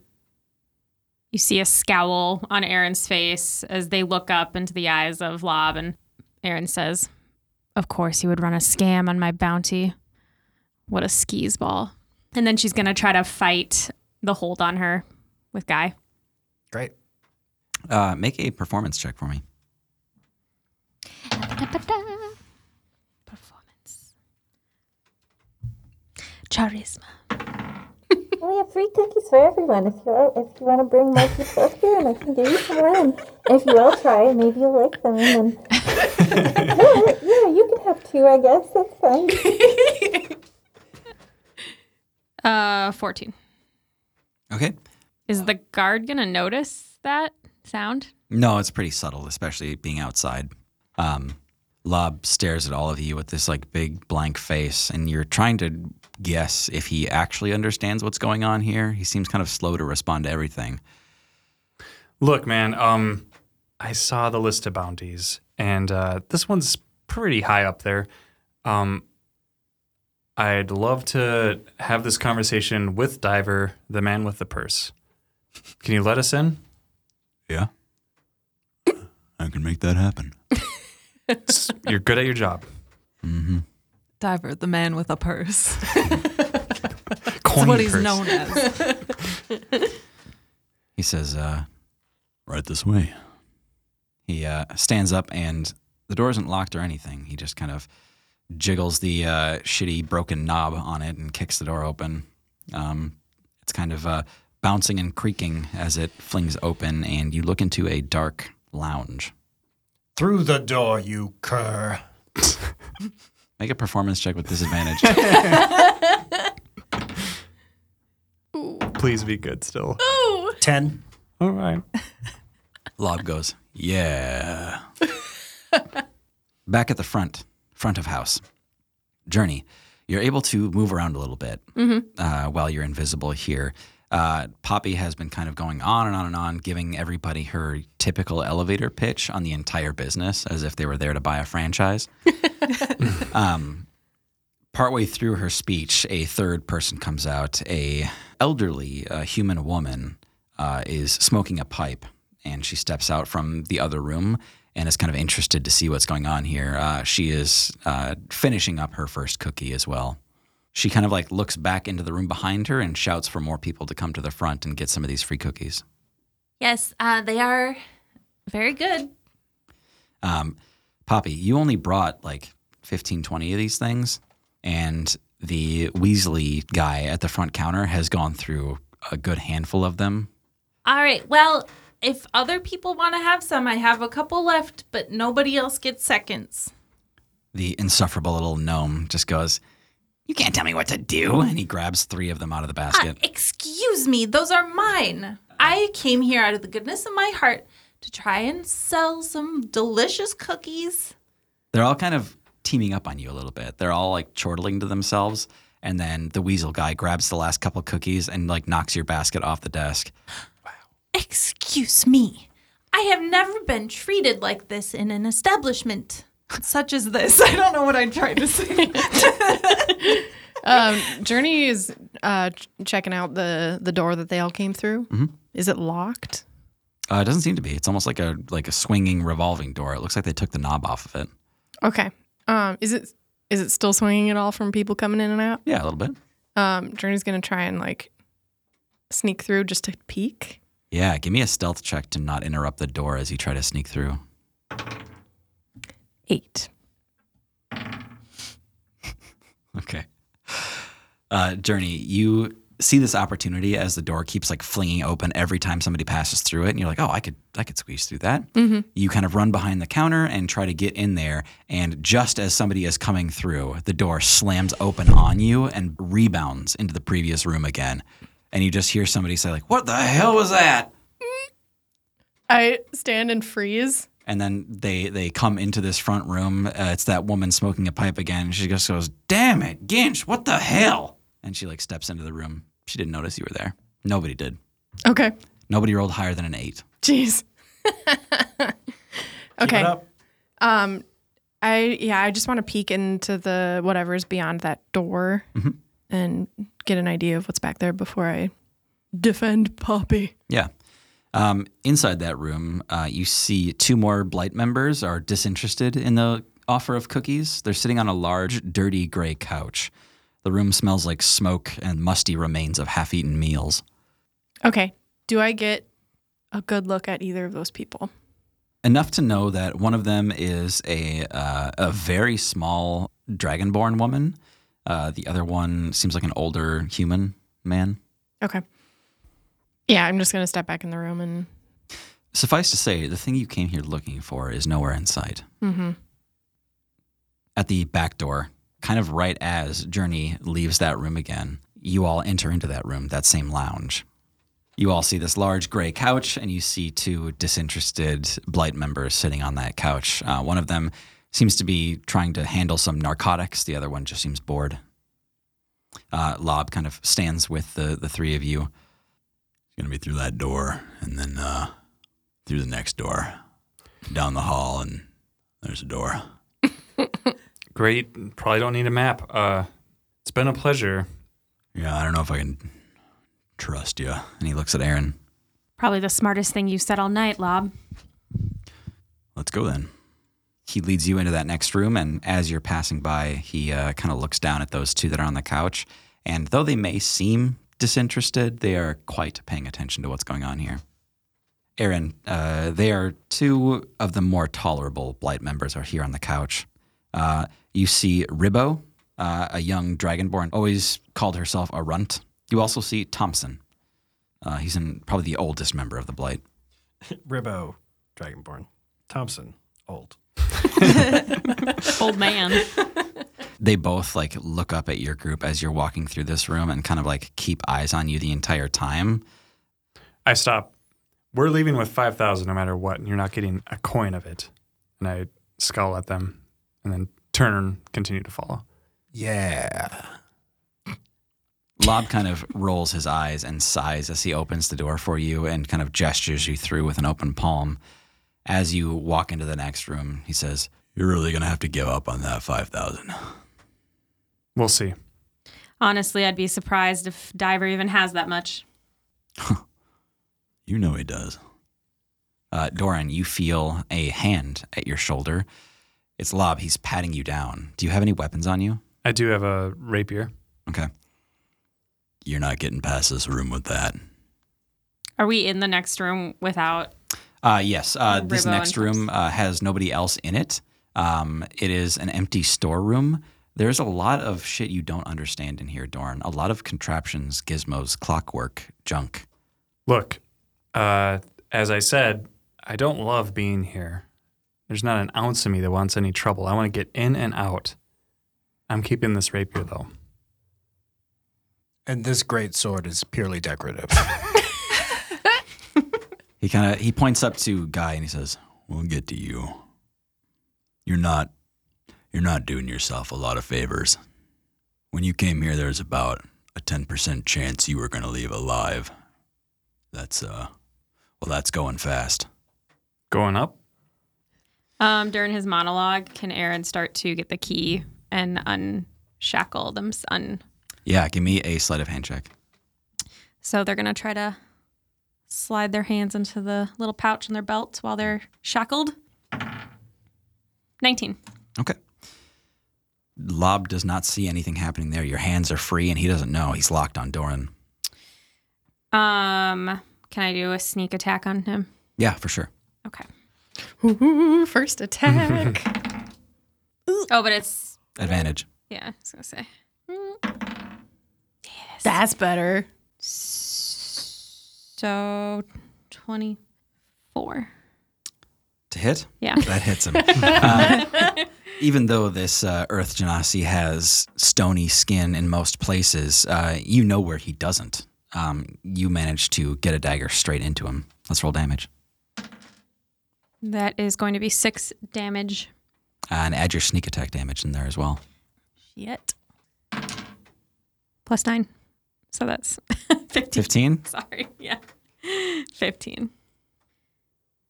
Speaker 3: You see a scowl on Aaron's face as they look up into the eyes of Lob, and Aaron says, Of course, you would run a scam on my bounty. What a skis ball. And then she's going to try to fight the hold on her with Guy.
Speaker 5: Great.
Speaker 1: Uh, make a performance check for me.
Speaker 3: Performance. Charisma.
Speaker 11: We have free cookies for everyone. If you if you want to bring more people up here, and I can give you some more. And if you all try, maybe you'll like them. And then, yeah, yeah, you can have two. I guess that's fine.
Speaker 3: Uh, 14.
Speaker 1: Okay.
Speaker 3: Is the guard going to notice that sound?
Speaker 1: No, it's pretty subtle, especially being outside. Um, Lob stares at all of you with this like big blank face, and you're trying to guess if he actually understands what's going on here. He seems kind of slow to respond to everything.
Speaker 8: look, man. Um, I saw the list of bounties, and uh, this one's pretty high up there. Um, I'd love to have this conversation with Diver, the man with the purse. Can you let us in?
Speaker 9: Yeah. I can make that happen.
Speaker 8: S- You're good at your job.
Speaker 6: Diver, the man with a purse. That's what he's
Speaker 8: purse.
Speaker 6: known as.
Speaker 1: He says, uh,
Speaker 9: Right this way.
Speaker 1: he uh, stands up, and the door isn't locked or anything. He just kind of jiggles the uh, shitty broken knob on it and kicks the door open. Um, it's kind of uh, bouncing and creaking as it flings open, and you look into a dark lounge.
Speaker 5: Through the door, you cur.
Speaker 1: Make a performance check with disadvantage.
Speaker 8: Please be good still.
Speaker 5: Ten.
Speaker 8: All right.
Speaker 1: Lob goes, yeah. Back at the front, front of house. Journey, you're able to move around a little bit uh, while you're invisible here. Uh, Poppy has been kind of going on and on and on, giving everybody her typical elevator pitch on the entire business as if they were there to buy a franchise. um, partway through her speech, a third person comes out. A elderly uh, human woman uh, is smoking a pipe, and she steps out from the other room and is kind of interested to see what's going on here. Uh, she is uh, finishing up her first cookie as well. She kind of like looks back into the room behind her and shouts for more people to come to the front and get some of these free cookies.
Speaker 4: Yes, uh, they are very good.
Speaker 1: Um, Poppy, you only brought like 15, 20 of these things, and the Weasley guy at the front counter has gone through a good handful of them.
Speaker 4: All right. Well, if other people want to have some, I have a couple left, but nobody else gets seconds.
Speaker 1: The insufferable little gnome just goes, You can't tell me what to do. And he grabs three of them out of the basket.
Speaker 4: Uh, excuse me, those are mine. I came here out of the goodness of my heart to try and sell some delicious cookies.
Speaker 1: They're all kind of teaming up on you a little bit. They're all like chortling to themselves. And then the weasel guy grabs the last couple cookies and like knocks your basket off the desk. Wow.
Speaker 4: Excuse me. I have never been treated like this in an establishment such as this. I don't know what I'm trying to say.
Speaker 2: Um, Journey is uh, ch- checking out the the door that they all came through.
Speaker 1: Mhm.
Speaker 2: Is it locked?
Speaker 1: Uh, it doesn't seem to be. It's almost like a like a swinging revolving door. It looks like they took the knob off of it.
Speaker 2: Okay. Um, is it is it still swinging at all from people coming in and out?
Speaker 1: Yeah, a little bit.
Speaker 2: Um, Journey's gonna try and like sneak through just to peek.
Speaker 1: Yeah, give me a stealth check to not interrupt the door as you try to sneak through.
Speaker 2: Eight.
Speaker 1: Okay. Uh, Journey, you see this opportunity as the door keeps like flinging open every time somebody passes through it, and you're like, "Oh, I could, I could squeeze through that."
Speaker 2: Mhm.
Speaker 1: You kind of run behind the counter and try to get in there, and just as somebody is coming through, the door slams open on you and rebounds into the previous room again, and you just hear somebody say, "Like, what the hell was that?"
Speaker 2: I stand and freeze.
Speaker 1: And then they they come into this front room. Uh, it's that woman smoking a pipe again. She just goes, "Damn it, Ginch! What the hell?" And she like steps into the room. She didn't notice you were there. Nobody did.
Speaker 2: Okay.
Speaker 1: Nobody rolled higher than an eight.
Speaker 2: Jeez. okay.
Speaker 5: it up.
Speaker 2: Um, I yeah, I just want to peek into the whatever's beyond that door
Speaker 1: Mhm.
Speaker 2: and get an idea of what's back there before I defend Poppy.
Speaker 1: Yeah. Um, inside that room, uh, you see two more Blight members are disinterested in the offer of cookies. They're sitting on a large, dirty gray couch. The room smells like smoke and musty remains of half-eaten meals.
Speaker 2: Okay. Do I get a good look at either of those people?
Speaker 1: enough to know that one of them is a uh, a very small dragonborn woman. Uh, the other one seems like an older human man.
Speaker 2: Okay. Yeah, I'm just gonna step back in the room and.
Speaker 1: Suffice to say, the thing you came here looking for is nowhere in sight.
Speaker 2: Mm-hmm.
Speaker 1: At the back door, kind of right as Journey leaves that room again, you all enter into that room, that same lounge. You all see this large gray couch, and you see two disinterested Blight members sitting on that couch. Uh, one of them seems to be trying to handle some narcotics, the other one just seems bored. Uh, Lob kind of stands with the, the three of you.
Speaker 9: It's gonna be through that door, and then uh, through the next door, down the hall, and there's a door.
Speaker 8: Great. Probably don't need a map. Uh, it's been a pleasure.
Speaker 9: Yeah, I don't know if I can trust you.
Speaker 1: And he looks at Aaron.
Speaker 3: Probably the smartest thing you've said all night, Lob.
Speaker 9: Let's go then.
Speaker 1: He leads you into that next room, and as you're passing by, he uh, kind of looks down at those two that are on the couch. And though they may seem disinterested, they are quite paying attention to what's going on here. Aaron, uh, they are two of the more tolerable Blight members are here on the couch. Uh, you see Ribbo, uh, a young dragonborn, always called herself a runt. You also see Thompson. Uh, he's in, probably the oldest member of the Blight.
Speaker 5: Ribbo, Dragonborn. Thompson, old.
Speaker 3: Old man.
Speaker 1: They both like look up at your group as you're walking through this room and kind of like keep eyes on you the entire time.
Speaker 8: I stop. We're leaving with 5,000 no matter what, and you're not getting a coin of it. And I scowl at them and then turn and continue to follow.
Speaker 5: Yeah.
Speaker 1: Lob kind of rolls his eyes and sighs as he opens the door for you and kind of gestures you through with an open palm. As you walk into the next room, he says,
Speaker 9: You're really gonna have to give up on that five thousand.
Speaker 8: We'll see.
Speaker 3: Honestly, I'd be surprised if Diver even has that much.
Speaker 9: You know he does.
Speaker 1: uh, Doran, you feel a hand at your shoulder. It's Lob. He's patting you down. Do you have any weapons on you?
Speaker 8: I do have a rapier.
Speaker 1: Okay.
Speaker 9: You're not getting past this room with that.
Speaker 3: Are we in the next room without?
Speaker 1: Uh, yes. Uh, this next room uh, has nobody else in it. Um, it is an empty storeroom. There's a lot of shit you don't understand in here, Dorn. A lot of contraptions, gizmos, clockwork, junk.
Speaker 8: Look, uh, as I said, I don't love being here. There's not an ounce of me that wants any trouble. I want to get in and out. I'm keeping this rapier though.
Speaker 5: And this great sword is purely decorative.
Speaker 1: He kind of he points up to Guy and he says,
Speaker 9: We'll get to you. You're not you're not doing yourself a lot of favors. When you came here there's about a 10% chance you were going to leave alive. That's uh well that's going fast.
Speaker 8: Going up?
Speaker 3: Um, during his monologue, can Aaron start to get the key and unshackle them? Un-
Speaker 1: "Yeah, give me a sleight of hand check."
Speaker 3: so they're gonna try to slide their hands into the little pouch in their belt while they're shackled. Nineteen.
Speaker 1: Okay. Lob does not see anything happening there. Your hands are free, and he doesn't know. He's locked on Doran.
Speaker 3: Um, can I do a sneak attack on him?
Speaker 1: Yeah, for sure.
Speaker 3: Okay.
Speaker 2: Ooh, first attack.
Speaker 3: Oh, but it's
Speaker 1: Advantage.
Speaker 3: yeah. I was gonna say. Yes.
Speaker 2: That's better.
Speaker 3: So twenty-four.
Speaker 1: To hit?
Speaker 3: Yeah.
Speaker 1: That hits him. Uh, even though this uh, Earth Genasi has stony skin in most places, uh, you know where he doesn't. Um, you manage to get a dagger straight into him. Let's roll damage.
Speaker 3: That is going to be six damage.
Speaker 1: Uh, and add your sneak attack damage in there as well.
Speaker 3: Shit. Plus nine. So that's 15.
Speaker 1: 15?
Speaker 3: Sorry. Yeah. 15.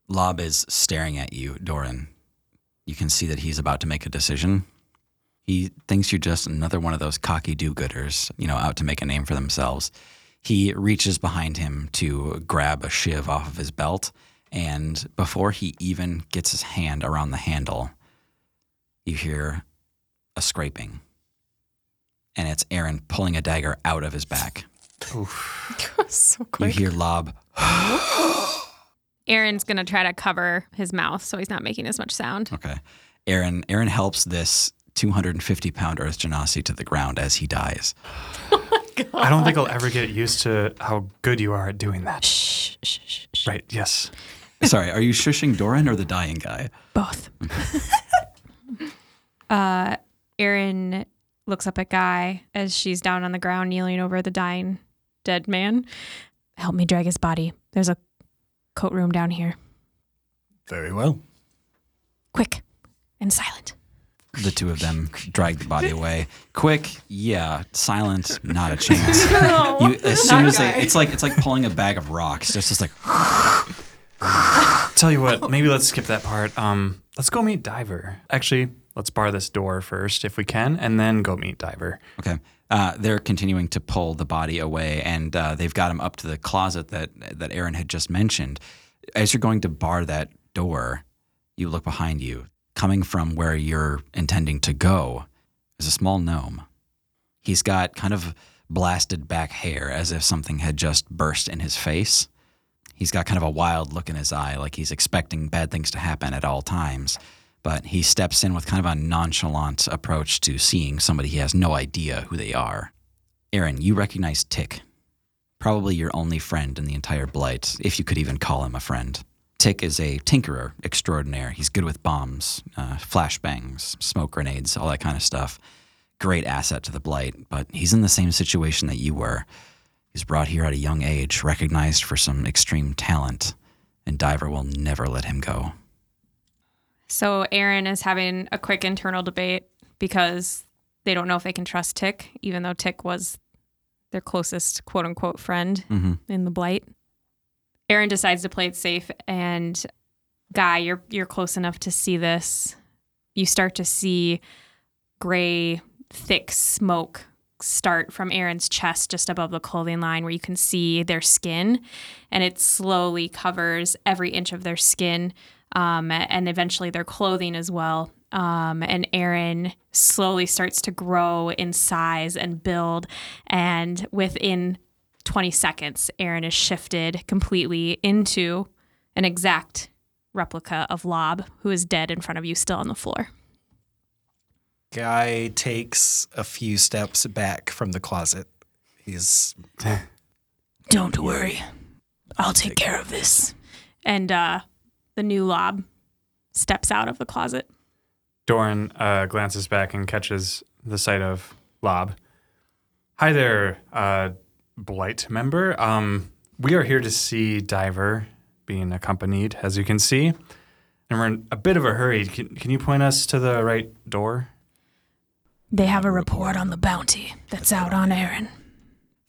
Speaker 1: Lob is staring at you, Doran. You can see that he's about to make a decision. He thinks you're just another one of those cocky do gooders, you know, out to make a name for themselves. He reaches behind him to grab a shiv off of his belt, and before he even gets his hand around the handle, you hear a scraping. And it's Aaron pulling a dagger out of his back.
Speaker 2: so
Speaker 1: You hear Lob
Speaker 3: Aaron's going to try to cover his mouth so he's not making as much sound.
Speaker 1: Okay. Aaron Aaron helps this 250 pound Earth Genasi to the ground as he dies.
Speaker 8: I don't think I'll ever get used to how good you are at doing that.
Speaker 3: Shh, shh, shh, shh.
Speaker 8: Right, yes.
Speaker 1: Sorry, are you shushing Doran or the dying guy?
Speaker 3: Both. uh, Aaron looks up at Guy as she's down on the ground kneeling over the dying dead man. Help me drag his body. There's a coat room down here.
Speaker 5: Very well.
Speaker 3: Quick and silent.
Speaker 1: The two of them drag the body away. Quick, yeah. Silent, not a chance. You, as soon as they, it's like it's like pulling a bag of rocks. Just, just like
Speaker 8: Tell you what, maybe let's skip that part. Um, let's go meet Diver. Actually, let's bar this door first if we can, and then go meet Diver.
Speaker 1: okay. Uh, they're continuing to pull the body away, and uh, they've got him up to the closet that that Aaron had just mentioned. As you're going to bar that door, you look behind you. Coming from where you're intending to go is a small gnome. He's got kind of blasted back hair as if something had just burst in his face. He's got kind of a wild look in his eye, like he's expecting bad things to happen at all times. But he steps in with kind of a nonchalant approach to seeing somebody he has no idea who they are. Aaron, you recognize Tick. Probably your only friend in the entire Blight, if you could even call him a friend. Tick is a tinkerer extraordinaire. He's good with bombs, uh, flashbangs, smoke grenades, all that kind of stuff. Great asset to the Blight, but he's in the same situation that you were. He's brought here at a young age, recognized for some extreme talent, and Diver will never let him go.
Speaker 3: So Aaron is having a quick internal debate because they don't know if they can trust Tick, even though Tick was their closest quote unquote friend
Speaker 1: Mm-hmm.
Speaker 3: in the blight. Aaron decides to play it safe and Guy, you're you're close enough to see this. You start to see gray, thick smoke start from Aaron's chest just above the clothing line where you can see their skin and it slowly covers every inch of their skin um, and eventually their clothing as well. Um, and Aaron slowly starts to grow in size and build. And within 20 seconds, Aaron is shifted completely into an exact replica of Lob, who is dead in front of you, still on the floor.
Speaker 5: Guy takes a few steps back from the closet. He's
Speaker 2: Don't worry. I'll take care of this.
Speaker 3: And uh, the new lob steps out of the closet.
Speaker 8: Doran uh, glances back and catches the sight of Lob. Hi there, uh, Blight member. Um, we are here to see Diver being accompanied, as you can see. And we're in a bit of a hurry. Can, can you point us to the right door?
Speaker 2: They have a report on the bounty that's out on Aaron.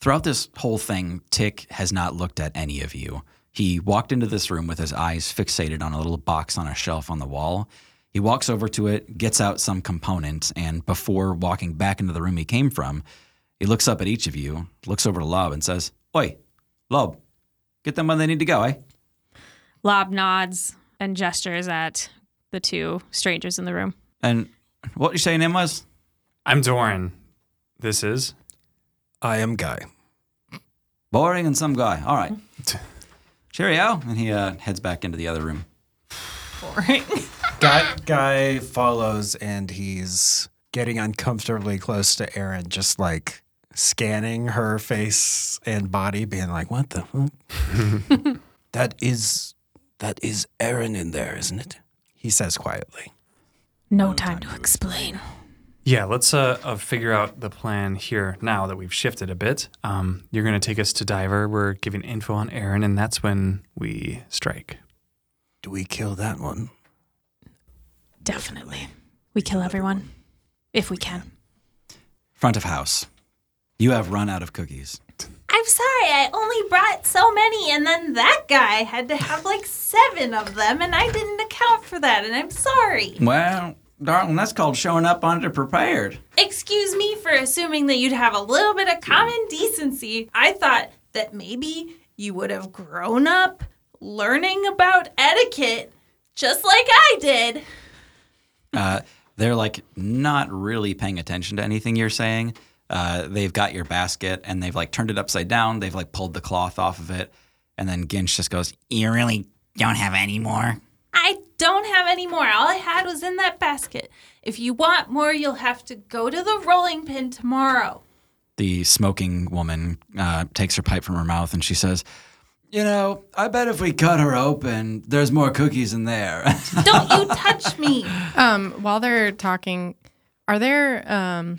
Speaker 1: Throughout this whole thing, Tick has not looked at any of you. He walked into this room with his eyes fixated on a little box on a shelf on the wall. He walks over to it, gets out some component, and before walking back into the room he came from, he looks up at each of you, looks over to Lob, and says, Oi, Lob, get them where they need to go, eh?
Speaker 3: Lob nods and gestures at the two strangers in the room.
Speaker 1: And what you say your name was?
Speaker 8: I'm Doran. This is.
Speaker 5: I am Guy.
Speaker 1: Boring and some guy. All right. Cheerio. And he uh, heads back into the other room.
Speaker 6: Boring.
Speaker 5: Guy, guy follows and he's getting uncomfortably close to Aaron, just like scanning her face and body, being like, "What the fuck? that is that is Aaron in there, isn't it?" He says quietly.
Speaker 2: No time to explain.
Speaker 8: Yeah, let's uh, uh, figure out the plan here now that we've shifted a bit. Um, you're going to take us to Diver. We're giving info on Aaron, and that's when we strike.
Speaker 5: Do we kill that one?
Speaker 2: Definitely. We kill everyone. If we can.
Speaker 1: Front of house. You have run out of cookies.
Speaker 4: I'm sorry, I only brought so many, and then that guy had to have like seven of them, and I didn't account for that, and I'm sorry.
Speaker 1: Well, darling, that's called showing up underprepared.
Speaker 4: Excuse me for assuming that you'd have a little bit of common decency. I thought that maybe you would have grown up learning about etiquette just like I did.
Speaker 1: Uh, they're like not really paying attention to anything you're saying. Uh, they've got your basket and they've like turned it upside down. They've like pulled the cloth off of it. And then Ginch just goes, You really don't have any more?
Speaker 4: I don't have any more. All I had was in that basket. If you want more, you'll have to go to the rolling pin tomorrow.
Speaker 1: The smoking woman uh, takes her pipe from her mouth and she says, You know, I bet if we cut her open, there's more cookies in there.
Speaker 4: Don't you touch me.
Speaker 2: Um, while they're talking, are there um,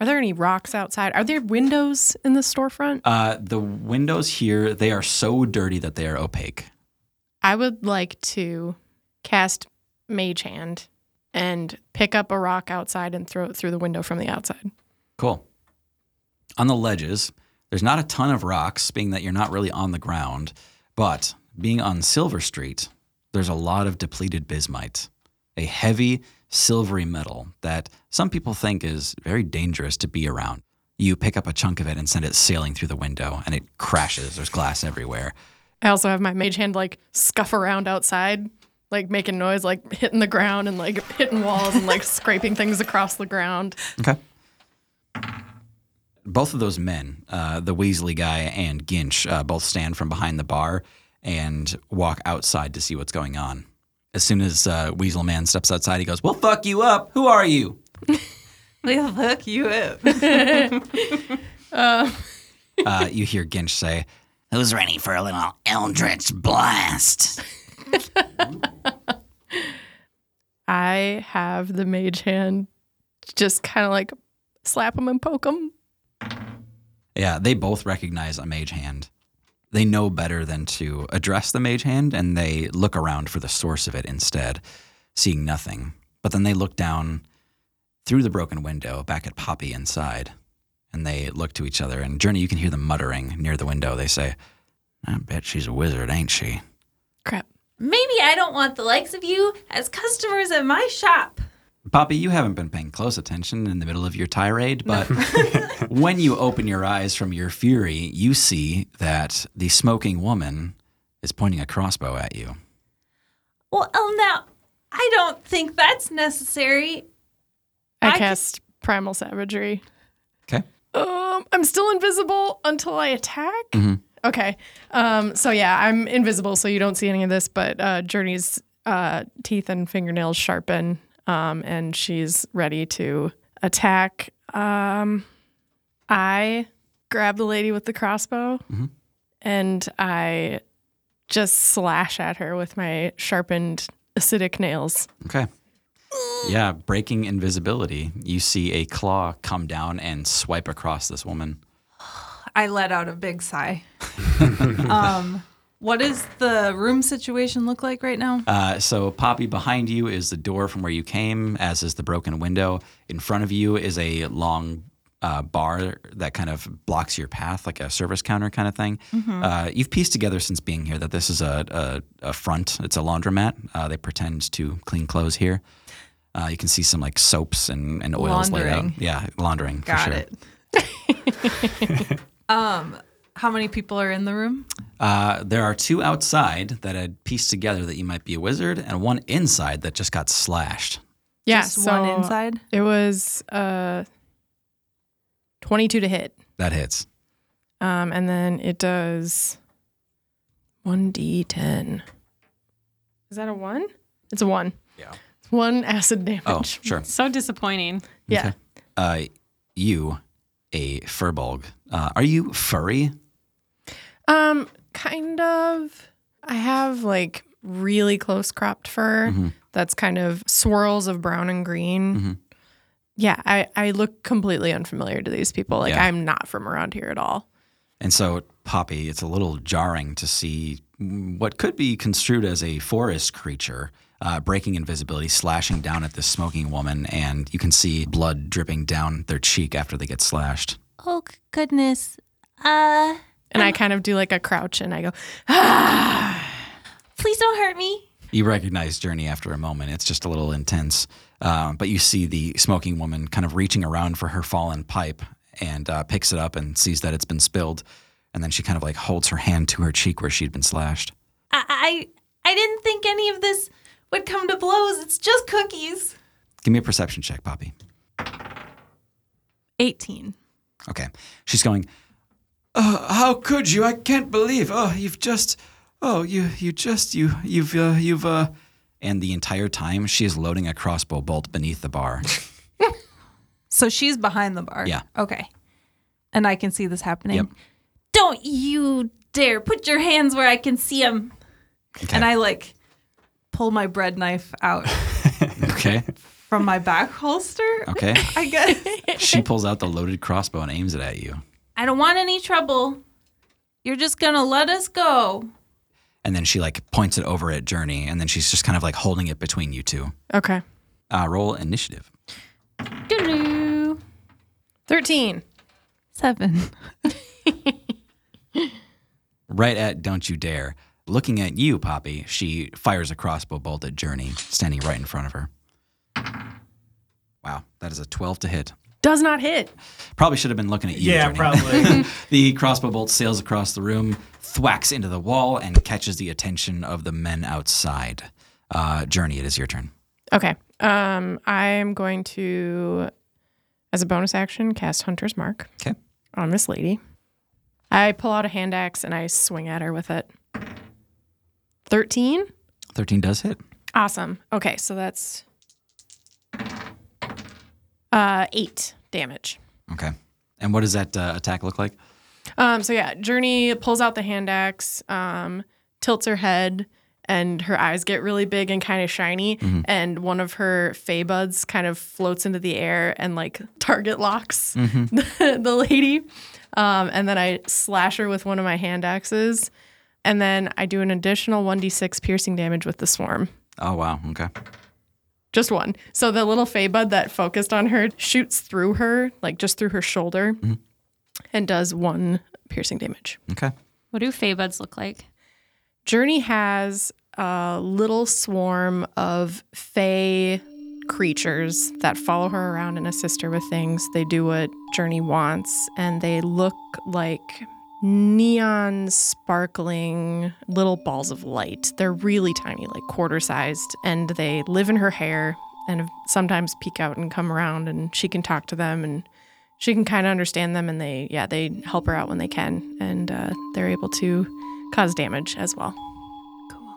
Speaker 2: are there any rocks outside? Are there windows in the storefront?
Speaker 1: uh, the windows here, they are so dirty that they are opaque.
Speaker 2: I would like to cast Mage Hand and pick up a rock outside and throw it through the window from the outside.
Speaker 1: Cool. On the ledges, there's not a ton of rocks, being that you're not really on the ground, but being on Silver Street, there's a lot of depleted bismite, a heavy silvery metal that some people think is very dangerous to be around. You pick up a chunk of it and send it sailing through the window, and it crashes. There's glass everywhere.
Speaker 2: I also have my mage hand like scuff around outside, like making noise, like hitting the ground and like hitting walls and like scraping things across the ground.
Speaker 1: Okay. Both of those men, uh, the Weasley guy and Ginch, uh, both stand from behind the bar and walk outside to see what's going on. As soon as uh, Weasel Man steps outside, he goes, "We'll fuck you up. Who are you?"
Speaker 6: We'll fuck you up.
Speaker 2: Uh,
Speaker 1: Uh, you hear Ginch say,
Speaker 13: Who's ready for a little Eldritch blast?
Speaker 2: I have the mage hand just kind of like slap him and poke him.
Speaker 1: Yeah, they both recognize a mage hand. They know better than to address the mage hand and they look around for the source of it instead, seeing nothing. But then they look down through the broken window back at Poppy inside and they look to each other. And Journey, you can hear them muttering near the window. They say, I bet she's a wizard, ain't she?
Speaker 2: Crap.
Speaker 4: Maybe I don't want the likes of you as customers at my shop.
Speaker 1: Poppy, you haven't been paying close attention in the middle of your tirade, but when you open your eyes from your fury, you see that the smoking woman is pointing a crossbow at you.
Speaker 4: Well, now, I don't think that's necessary.
Speaker 2: I cast Primal Savagery.
Speaker 1: Okay.
Speaker 2: Um, I'm still invisible until I attack.
Speaker 1: Mhm.
Speaker 2: Okay. Um, so yeah, I'm invisible, so you don't see any of this. But uh, Journey's uh, teeth and fingernails sharpen um, and she's ready to attack. Um, I grab the lady with the crossbow,
Speaker 1: Mhm.
Speaker 2: and I just slash at her with my sharpened acidic nails.
Speaker 1: Okay. Yeah, breaking invisibility. You see a claw come down and swipe across this woman.
Speaker 6: I let out a big sigh. um, what does the room situation look like right now?
Speaker 1: Uh, so, Poppy, behind you is the door from where you came, as is the broken window. In front of you is a long uh, bar that kind of blocks your path, like a service counter kind of thing. Uh, you've pieced together since being here that this is a, a, a front, it's a laundromat. Uh, they pretend to clean clothes here. Uh, you can see some like soaps and, and oils laid out.
Speaker 6: Laundering.
Speaker 1: Yeah, laundering.
Speaker 6: Got
Speaker 1: for sure.
Speaker 6: it. um, how many people are in the room?
Speaker 1: Uh, there are two outside that had pieced together that you might be a wizard, and one inside that just got slashed.
Speaker 2: Yeah,
Speaker 6: Just
Speaker 2: so
Speaker 6: one inside.
Speaker 2: It was uh, 22 to hit.
Speaker 1: That hits.
Speaker 2: Um, and then it does 1d10. Is that a 1? It's a 1.
Speaker 1: Yeah.
Speaker 2: It's one acid damage.
Speaker 1: Oh, sure.
Speaker 3: So disappointing.
Speaker 2: Yeah.
Speaker 1: Uh, you, a furbolg, uh, are you furry?
Speaker 2: Um, kind of. I have like really close cropped fur
Speaker 1: Mhm.
Speaker 2: that's kind of swirls of brown and green.
Speaker 1: Mhm.
Speaker 2: Yeah, I, I look completely unfamiliar to these people. Like
Speaker 1: Yeah.
Speaker 2: I'm not from around here at all.
Speaker 1: And so, Poppy, it's a little jarring to see what could be construed as a forest creature uh, breaking invisibility, slashing down at this smoking woman, and you can see blood dripping down their cheek after they get slashed.
Speaker 4: Oh goodness. Uh,
Speaker 2: And I kind of do like a crouch and I go, ah.
Speaker 4: please don't hurt me.
Speaker 1: You recognize Journey after a moment. It's just a little intense. Um, but you see the smoking woman kind of reaching around for her fallen pipe and uh, picks it up and sees that it's been spilled. And then she kind of like holds her hand to her cheek where she'd been slashed.
Speaker 4: I, I I didn't think any of this would come to blows. It's just cookies.
Speaker 1: Give me a perception check, Poppy.
Speaker 6: 18.
Speaker 1: Okay. She's going, uh, how could you? I can't believe. Oh, you've just, oh, you, you just, you, you've, uh, you've, uh, and the entire time she is loading a crossbow bolt beneath the bar.
Speaker 6: So she's behind the bar.
Speaker 1: Yeah.
Speaker 6: Okay. And I can see this happening.
Speaker 1: Yep.
Speaker 4: Don't you dare put your hands where I can see them.
Speaker 1: Okay.
Speaker 6: And I like pull my bread knife out
Speaker 1: okay.
Speaker 6: From my back holster.
Speaker 1: Okay.
Speaker 6: I guess.
Speaker 1: She pulls out the loaded crossbow and aims it at you.
Speaker 4: I don't want any trouble. You're just gonna let us go.
Speaker 1: And then she like points it over at Journey, and then she's just kind of like holding it between you two.
Speaker 2: Okay.
Speaker 1: Uh, roll initiative.
Speaker 4: Doo-doo.
Speaker 2: 13.
Speaker 6: Seven.
Speaker 1: Right at Don't You Dare. Looking at you, Poppy, she fires a crossbow bolt at Journey, standing right in front of her. Wow, that is a 12 to hit.
Speaker 2: Does not hit.
Speaker 1: Probably should have been looking at you.
Speaker 5: Yeah,
Speaker 1: Journey.
Speaker 5: probably.
Speaker 1: the crossbow bolt sails across the room, thwacks into the wall, and catches the attention of the men outside. Uh, Journey, it is your turn.
Speaker 2: Okay. Um, I'm going to, as a bonus action, cast Hunter's Mark.
Speaker 1: Okay.
Speaker 2: On this lady. I pull out a hand axe and I swing at her with it. 13?
Speaker 1: 13 does hit.
Speaker 2: Awesome. Okay, so that's uh, eight damage.
Speaker 1: Okay. And what does that uh, attack look like?
Speaker 2: Um, so yeah, Journey pulls out the hand axe, um, tilts her head, and her eyes get really big and kind of shiny. And one of her fey buds kind of floats into the air and like target locks the, the lady. Um, and then I slash her with one of my hand axes. And then I do an additional 1d6 piercing damage with the swarm.
Speaker 1: Oh, wow. Okay.
Speaker 2: Just one. So the little fey bud that focused on her shoots through her, like just through her shoulder, mm-hmm. and does one piercing damage.
Speaker 1: Okay.
Speaker 3: What do fey buds look like?
Speaker 2: Journey has a little swarm of fey creatures that follow her around and assist her with things. They do what Journey wants, and they look like neon sparkling little balls of light. They're really tiny, like quarter sized, and they live in her hair and sometimes peek out and come around, and she can talk to them and she can kind of understand them and they yeah they help her out when they can and uh, they're able to cause damage as well cool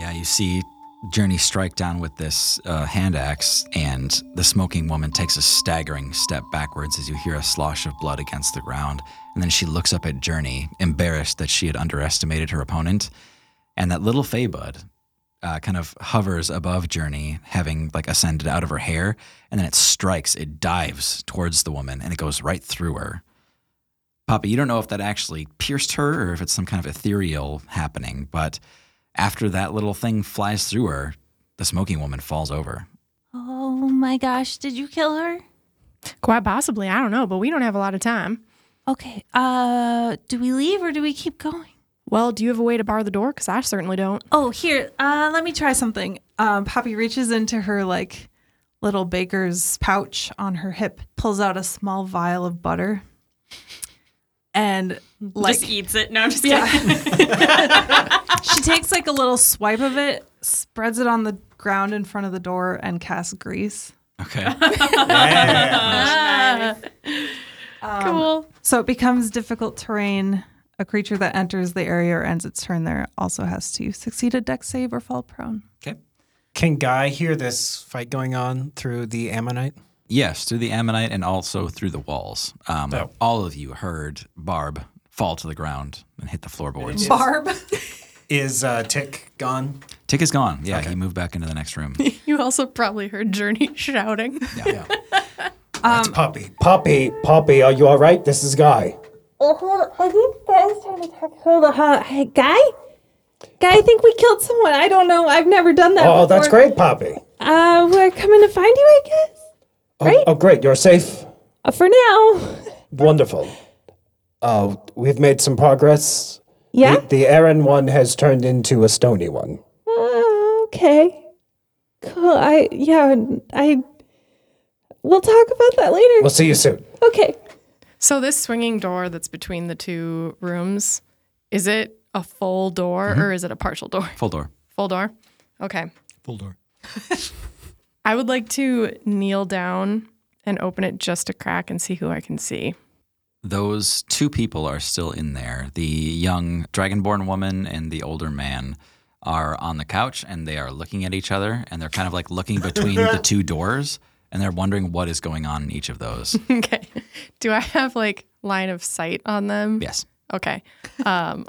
Speaker 1: Yeah, you see Journey strike down with this uh, hand axe, and the smoking woman takes a staggering step backwards as you hear a slosh of blood against the ground. And then she looks up at Journey, embarrassed that she had underestimated her opponent. And that little Feybud uh, kind of hovers above Journey, having like ascended out of her hair, and then it strikes, it dives towards the woman, and it goes right through her. Poppy, you don't know if that actually pierced her or if it's some kind of ethereal happening, but after that little thing flies through her, the smoking woman falls over.
Speaker 4: Oh my gosh, did you kill her?
Speaker 2: Quite possibly. I don't know, but we don't have a lot of time.
Speaker 4: Okay. Uh, do we leave or do we keep going?
Speaker 2: Well, do you have a way to bar the door? Because I certainly don't.
Speaker 6: Oh, here. Uh, let me try something. Um, Poppy reaches into her like little baker's pouch on her hip, pulls out a small vial of butter, and like
Speaker 3: Just eats it. No, I'm just
Speaker 6: Yeah.
Speaker 3: kidding.
Speaker 6: she takes like a little swipe of it, spreads it on the ground in front of the door, and casts grease.
Speaker 1: Okay.
Speaker 6: Um, cool. So it becomes difficult terrain. A creature that enters the area or ends its turn there also has to succeed a dex save or fall prone.
Speaker 1: Okay.
Speaker 5: Can Guy hear this fight going on through the Omanyte?
Speaker 1: Yes, through the Omanyte and also through the walls. Um,
Speaker 5: Oh.
Speaker 1: All of you heard Barb fall to the ground and hit the floorboards.
Speaker 6: Barb.
Speaker 5: Is uh, Tick gone?
Speaker 1: Tick is gone. Yeah, he moved back into the next room.
Speaker 2: You also probably heard Journey shouting.
Speaker 5: Yeah. Yeah. That's Poppy. Poppy, Poppy, are you all right? This is Guy.
Speaker 11: Oh, hold on. I think Guy's trying to talk. Hold on. Hold on. Hey, Guy? Guy, I think we killed someone. I don't know. I've never done that
Speaker 12: Oh, that's great, Poppy.
Speaker 11: Uh, we're coming to find you, I guess.
Speaker 12: Oh,
Speaker 11: Right?
Speaker 12: oh, great. You're safe.
Speaker 11: Uh, for now.
Speaker 12: Wonderful. Uh, we've made some progress.
Speaker 11: Yeah?
Speaker 12: The, the Aaron one has turned into a stony one.
Speaker 11: Uh, okay. Cool. I, yeah, I. We'll talk about that later.
Speaker 12: We'll see you soon.
Speaker 11: Okay.
Speaker 2: So this swinging door that's between the two rooms, is it a full door or is it a partial door?
Speaker 1: Full door.
Speaker 2: Full door. Okay.
Speaker 5: Full door.
Speaker 2: I would like to kneel down and open it just a crack and see who I can see.
Speaker 1: Those two people are still in there. The young dragonborn woman and the older man are on the couch and they are looking at each other and they're kind of like looking between the two doors and they're wondering what is going on in each of those.
Speaker 2: okay. Do I have like line of sight on them?
Speaker 1: Yes.
Speaker 2: Okay. Um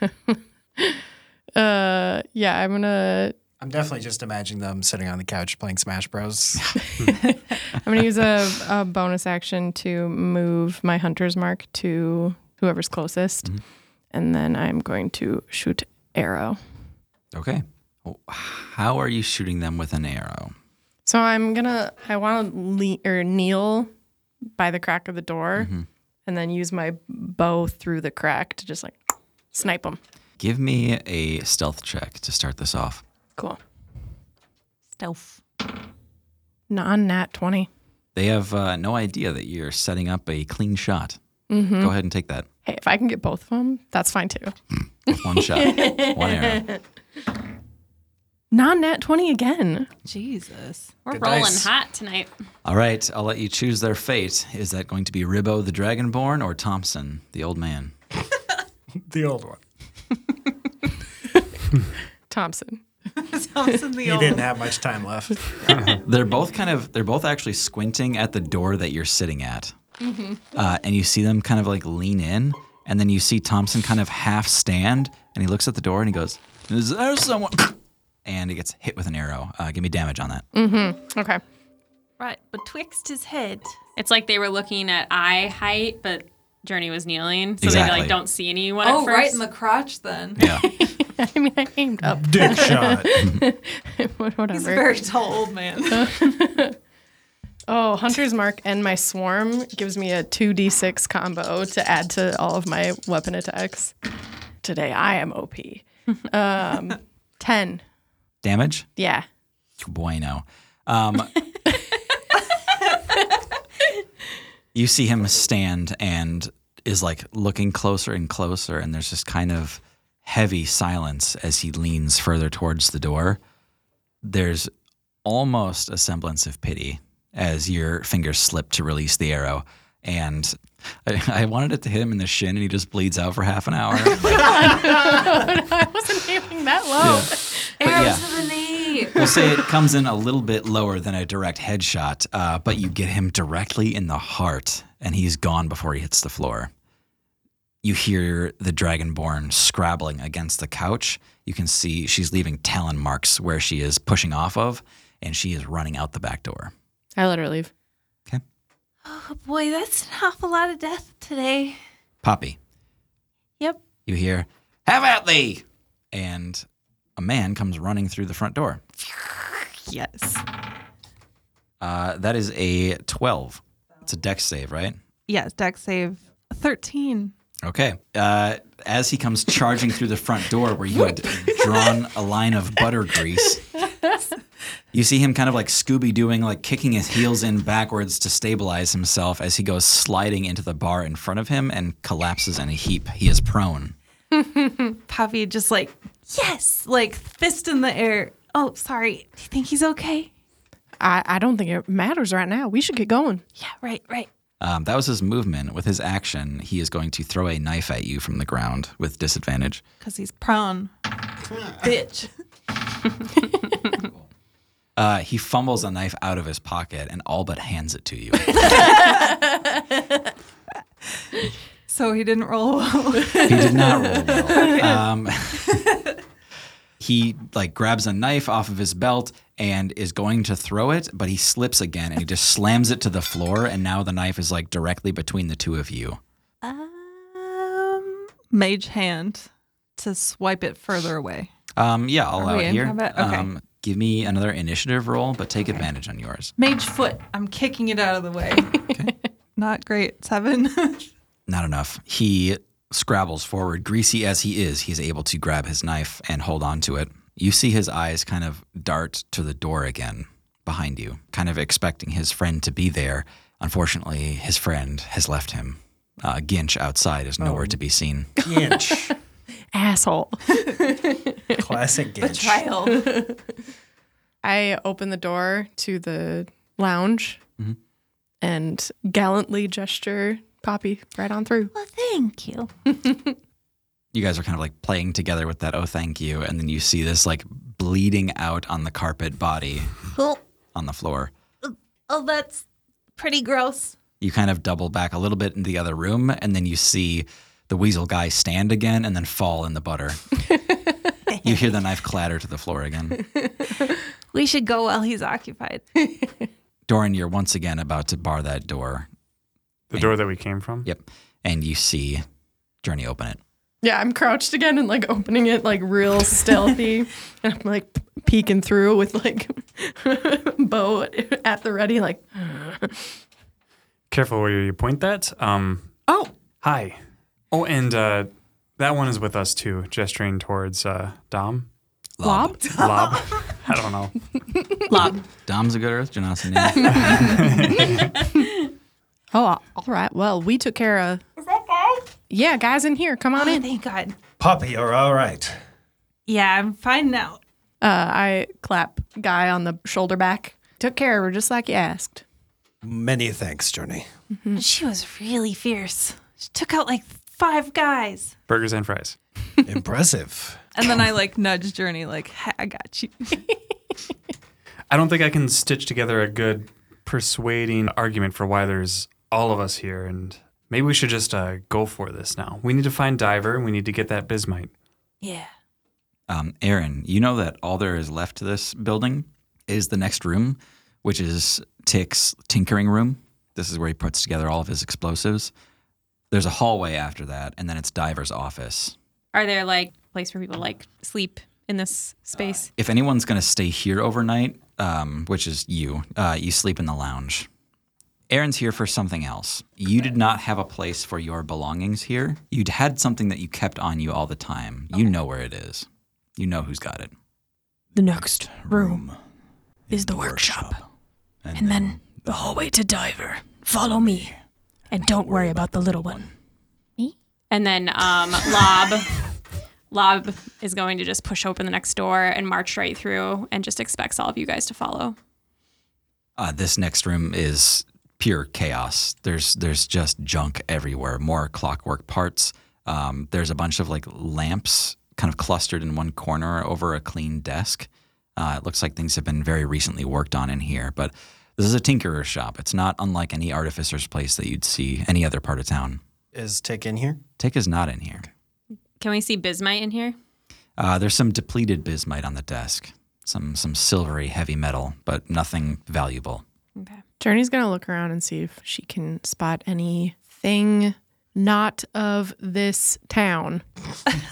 Speaker 2: uh yeah, I'm gonna
Speaker 5: I'm definitely just imagining them sitting on the couch playing Smash Bros.
Speaker 2: I'm gonna use a, a bonus action to move my hunter's mark to whoever's closest. Mm-hmm. And then I'm going to shoot arrow.
Speaker 1: Okay. How are you shooting them with an arrow?
Speaker 2: So I'm gonna I want to le- or kneel by the crack of the door, mm-hmm. and then use my bow through the crack to just like snipe them.
Speaker 1: Give me a stealth check to start this off.
Speaker 2: Cool.
Speaker 4: Stealth.
Speaker 2: Non nat twenty.
Speaker 1: They have uh, no idea that you're setting up a clean shot.
Speaker 2: Mhm.
Speaker 1: Go ahead and take that.
Speaker 2: Hey, if I can get both of them, that's fine too.
Speaker 1: One shot, one arrow.
Speaker 2: Non nat twenty again.
Speaker 6: Jesus.
Speaker 3: We're
Speaker 1: Good
Speaker 3: rolling
Speaker 1: dice.
Speaker 3: hot tonight.
Speaker 1: All right, I'll let you choose their fate. Is that going to be Ribbo the Dragonborn or Thompson, the old man?
Speaker 5: the old one.
Speaker 2: Thompson.
Speaker 6: Thompson the
Speaker 5: He
Speaker 6: old.
Speaker 5: didn't have much time left.
Speaker 1: they're both kind of they're both actually squinting at the door that you're sitting at.
Speaker 2: Mhm.
Speaker 1: Uh, and you see them kind of like lean in, and then you see Thompson kind of half stand, and he looks at the door and he goes, "Is there someone?" And he gets hit with an arrow. Uh, give me damage on that.
Speaker 2: Mm-hmm. Okay.
Speaker 4: Right betwixt his head.
Speaker 3: It's like they were looking at eye height, but Journey was kneeling, so they like don't see anyone.
Speaker 6: Oh,
Speaker 3: at first.
Speaker 6: right in the crotch then.
Speaker 1: Yeah.
Speaker 2: I mean, I aimed up.
Speaker 5: Dick shot.
Speaker 2: Whatever.
Speaker 6: He's a very tall old man.
Speaker 2: Oh, Hunter's Mark and my Swarm gives me a 2d6 combo to add to all of my weapon attacks. Today I am OP. Um, 10.
Speaker 1: Damage?
Speaker 2: Yeah.
Speaker 1: Bueno. Um, you see him stand and is like looking closer and closer, and there's just kind of heavy silence as he leans further towards the door. There's almost a semblance of pity as your fingers slip to release the arrow. And I, I wanted it to hit him in the shin, and he just bleeds out for half an hour.
Speaker 2: I wasn't aiming that low.
Speaker 1: But
Speaker 6: Arrows
Speaker 1: yeah.
Speaker 6: to the knee.
Speaker 1: We'll say it comes in a little bit lower than a direct headshot, uh, but you get him directly in the heart, and he's gone before he hits the floor. You hear the dragonborn scrabbling against the couch. You can see she's leaving talon marks where she is pushing off of, and she is running out the back door.
Speaker 2: I let her leave. Okay.
Speaker 4: Oh boy, that's an awful lot of death today.
Speaker 1: Poppy,
Speaker 4: Yep.
Speaker 1: you hear, Have at thee! And a man comes running through the front door.
Speaker 6: Yes.
Speaker 1: Uh, that is a 12. It's a dex save, right?
Speaker 6: Yes, dex save 13.
Speaker 1: Okay. Uh, as he comes charging through the front door where you had drawn a line of butter grease, you see him kind of like Scooby doing, like kicking his heels in backwards to stabilize himself as he goes sliding into the bar in front of him and collapses in a heap. He is prone.
Speaker 6: Poppy just like, yes, like fist in the air. Oh, sorry. Do you think he's okay?
Speaker 2: I, I don't think it matters right now. We should get going.
Speaker 6: Yeah, right, right.
Speaker 1: Um, that was his movement. With his action, he is going to throw a knife at you from the ground with disadvantage.
Speaker 6: Because he's prone. Bitch.
Speaker 1: Uh, he fumbles a knife out of his pocket and all but hands it to you.
Speaker 6: So he didn't roll well.
Speaker 1: He did not roll well. Um, he like grabs a knife off of his belt and is going to throw it, but he slips again and he just slams it to the floor. And now the knife is like directly between the two of you.
Speaker 6: um, mage hand to swipe it further away.
Speaker 1: Um, yeah, I'll
Speaker 6: Are
Speaker 1: allow it here.
Speaker 6: Okay.
Speaker 1: Um, give me another initiative roll, but take advantage on yours.
Speaker 6: Mage foot. I'm kicking it out of the way. Not great. Seven.
Speaker 1: Not enough. He scrabbles forward, greasy as he is. He's able to grab his knife and hold on to it. You see his eyes kind of dart to the door again behind you, kind of expecting his friend to be there. Unfortunately, his friend has left him. Uh, Ginch outside is nowhere to be seen.
Speaker 5: Ginch.
Speaker 2: Asshole.
Speaker 5: Classic Ginch.
Speaker 6: Betrayal.
Speaker 2: I open the door to the lounge
Speaker 1: Mhm.
Speaker 2: and gallantly gesture Poppy right on through.
Speaker 4: Well, thank you.
Speaker 1: You guys are kind of like playing together with that, oh, thank you. And then you see this like bleeding out on the carpet body
Speaker 4: Oh,
Speaker 1: on the floor.
Speaker 4: oh, that's pretty gross.
Speaker 1: You kind of double back a little bit in the other room, and then you see the weasel guy stand again and then fall in the butter. you hear the knife clatter to the floor again.
Speaker 4: We should go while he's occupied.
Speaker 1: Doran, you're once again about to bar that door.
Speaker 8: The door that we came from?
Speaker 1: Yep. And you see Journey open it.
Speaker 2: Yeah, I'm crouched again and like opening it like real stealthy. and I'm like peeking through with like bow at the ready, like,
Speaker 8: Careful where you point that. Um,
Speaker 2: oh,
Speaker 8: hi. Oh, and uh, that one is with us too, gesturing towards uh, Dom.
Speaker 2: Lob?
Speaker 8: Lob. I don't know.
Speaker 2: Lob.
Speaker 1: Dom's a good Earth Genasi name.
Speaker 2: Oh, all right. Well, we took care of.
Speaker 11: Is that guy?
Speaker 2: Yeah, guys in here. Come on
Speaker 4: Oh,
Speaker 2: in.
Speaker 4: thank God.
Speaker 5: Poppy, you're all right.
Speaker 4: Yeah, I'm fine now.
Speaker 2: Uh, I clap guy on the shoulder back. Took care of her just like you asked.
Speaker 5: Many thanks, Journey.
Speaker 4: She was really fierce. She took out like five guys.
Speaker 8: Burgers and fries.
Speaker 5: Impressive.
Speaker 6: and then I like nudge Journey, like, "Ha, I got you.
Speaker 8: I don't think I can stitch together a good persuading argument for why there's all of us here, and maybe we should just uh, go for this now. We need to find Diver, and we need to get that bismite.
Speaker 4: Yeah.
Speaker 1: Um, Aaron, you know that all there is left to this building is the next room, which is Tick's tinkering room. This is where he puts together all of his explosives. There's a hallway after that, and then it's Diver's office.
Speaker 3: Are there like place where people like sleep in this space?
Speaker 1: If anyone's going to stay here overnight, um, which is you, uh, you sleep in the lounge. Aaron's here for something else. You did not have a place for your belongings here. You'd had something that you kept on you all the time. You know where it is. You know who's got it.
Speaker 2: The next room is the workshop. And then the hallway to Diver. Follow me. And don't worry about the little one. Me?
Speaker 3: And then um, Lob, Lob is going to just push open the next door and march right through, and just expects all of you guys to follow.
Speaker 1: Uh, this next room is pure chaos. There's there's just junk everywhere. More clockwork parts. Um, there's a bunch of like lamps kind of clustered in one corner over a clean desk. Uh, it looks like things have been very recently worked on in here, but this is a tinkerer's shop. It's not unlike any artificer's place that you'd see any other part of town.
Speaker 5: Is Tick in here?
Speaker 1: Tick is not in here.
Speaker 3: Can we see bismite in here?
Speaker 1: Uh, there's some depleted bismite on the desk, some some silvery heavy metal, but nothing valuable.
Speaker 3: Okay.
Speaker 2: Journey's gonna look around and see if she can spot anything not of this town.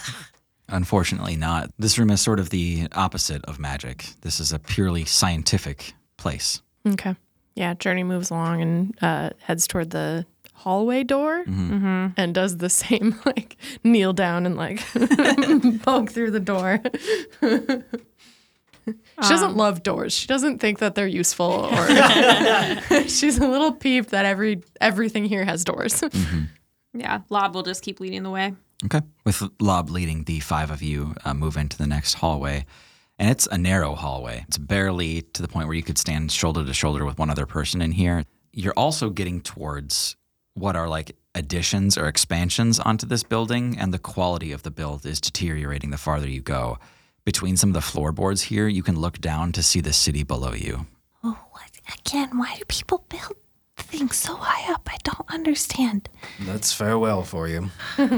Speaker 1: Unfortunately, not. This room is sort of the opposite of magic. This is a purely scientific place.
Speaker 2: Okay. Yeah, Journey moves along and uh, heads toward the hallway door
Speaker 3: Mm-hmm.
Speaker 2: and does the same, like kneel down and like poke through the door. She doesn't
Speaker 3: Um.
Speaker 2: love doors. She doesn't think that they're useful, or she's a little peeved that every everything here has doors.
Speaker 3: Yeah, Lob will just keep leading the way.
Speaker 1: Okay. With Lob leading, the five of you uh, move into the next hallway. And it's a narrow hallway. It's barely to the point where you could stand shoulder to shoulder with one other person in here. You're also getting towards what are like additions or expansions onto this building, and the quality of the build is deteriorating the farther you go. Between some of the floorboards here, you can look down to see the city below you.
Speaker 4: Oh, what? Again, why do people build things so high up? I don't understand.
Speaker 5: That's farewell for you.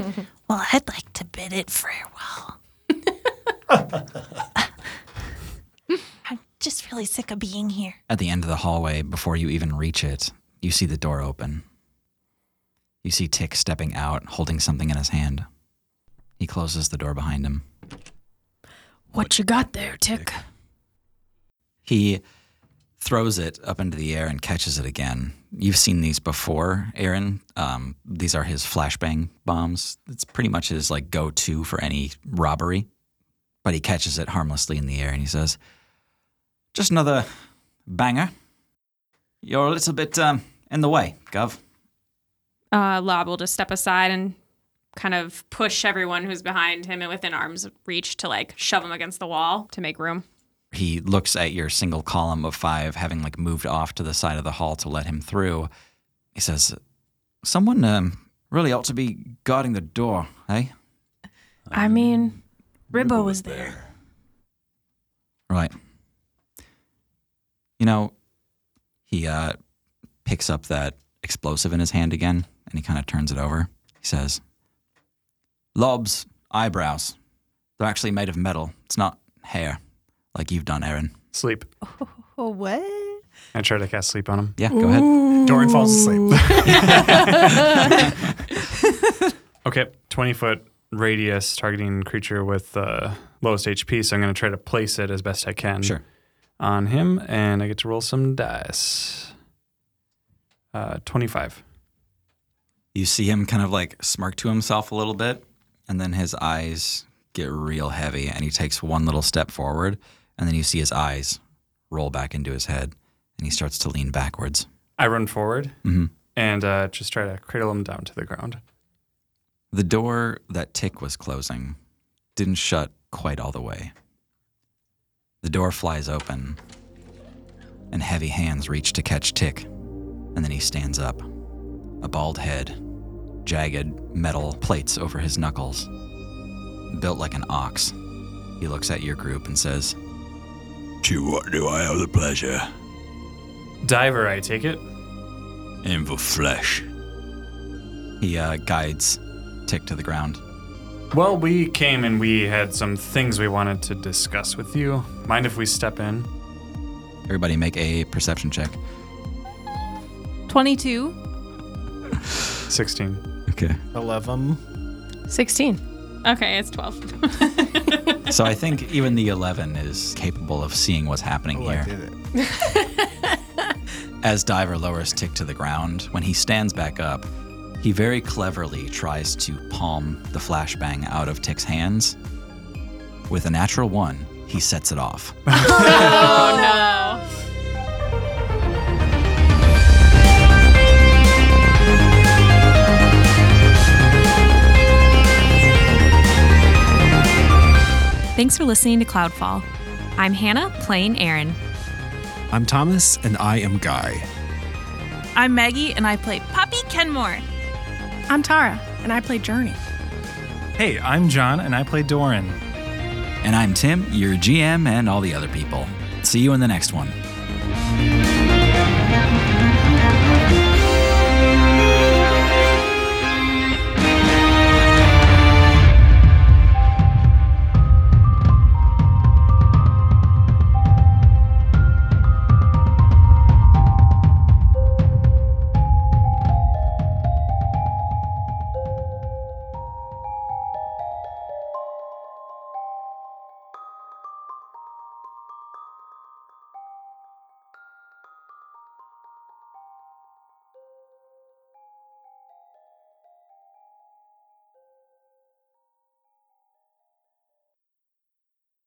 Speaker 4: Well, I'd like to bid it farewell. I'm just really sick of being here.
Speaker 1: At the end of the hallway, before you even reach it, you see the door open. You see Tick stepping out, holding something in his hand. He closes the door behind him.
Speaker 2: What you got there, Tick?
Speaker 1: He throws it up into the air and catches it again. You've seen these before, Aaron. Um, these are his flashbang bombs. It's pretty much his like go-to for any robbery. But he catches it harmlessly in the air and he says, "Just another banger. You're a little bit um, in the way, Gov."
Speaker 3: Uh, Lob will just step aside and kind of push everyone who's behind him and within arm's reach to like shove him against the wall to make room.
Speaker 1: he looks at your single column of five, having like moved off to the side of the hall to let him through. He says, "Someone um, really ought to be guarding the door, eh?"
Speaker 2: I mean, Ribbo was there.
Speaker 1: Right. You know, he uh, picks up that explosive in his hand again, and he kind of turns it over. He says, "Lob's eyebrows. They're actually made of metal. It's not hair, like you've done, Aaron."
Speaker 8: Sleep.
Speaker 6: Oh, what?
Speaker 8: I try to cast sleep on him.
Speaker 1: Yeah, go ahead.
Speaker 5: Doran falls asleep.
Speaker 8: Okay, 20 foot radius targeting creature with uh, lowest HP. So I'm going to try to place it as best I can
Speaker 1: Sure.
Speaker 8: on him, and I get to roll some dice. Uh, 25.
Speaker 1: You see him kind of like smirk to himself a little bit, and then his eyes get real heavy, and he takes one little step forward, and then you see his eyes roll back into his head, and he starts to lean backwards.
Speaker 8: I run forward
Speaker 1: Mhm.
Speaker 8: and uh, just try to cradle him down to the ground.
Speaker 1: The door that Tick was closing didn't shut quite all the way. The door flies open, and heavy hands reach to catch Tick, and then he stands up. A bald head, jagged metal plates over his knuckles. Built like an ox, he looks at your group and says,
Speaker 9: To what do I owe the pleasure?
Speaker 8: Diver, I take it.
Speaker 9: In for flesh.
Speaker 1: He uh, guides Tick to the ground.
Speaker 8: Well, we came and we had some things we wanted to discuss with you. Mind if we step in?
Speaker 1: Everybody make a perception check.
Speaker 6: 22.
Speaker 8: 16.
Speaker 1: Okay.
Speaker 5: 11.
Speaker 2: 16.
Speaker 3: Okay, it's 12.
Speaker 1: So I think even the 11 is capable of seeing what's happening
Speaker 5: Oh, I
Speaker 1: here.
Speaker 5: did it.
Speaker 1: As Diver lowers Tick to the ground, when he stands back up, he very cleverly tries to palm the flashbang out of Tick's hands. With a natural one, he sets it off.
Speaker 3: Oh, Thanks for listening to Cloudfall. I'm Hannah playing Aaron.
Speaker 5: I'm Thomas, and I am Guy.
Speaker 4: I'm Maggie, and I play Poppy Kenmore.
Speaker 2: I'm Tara, and I play Journey.
Speaker 14: Hey, I'm John, and I play Doran.
Speaker 1: And I'm Tim, your GM, and all the other people. See you in the next one.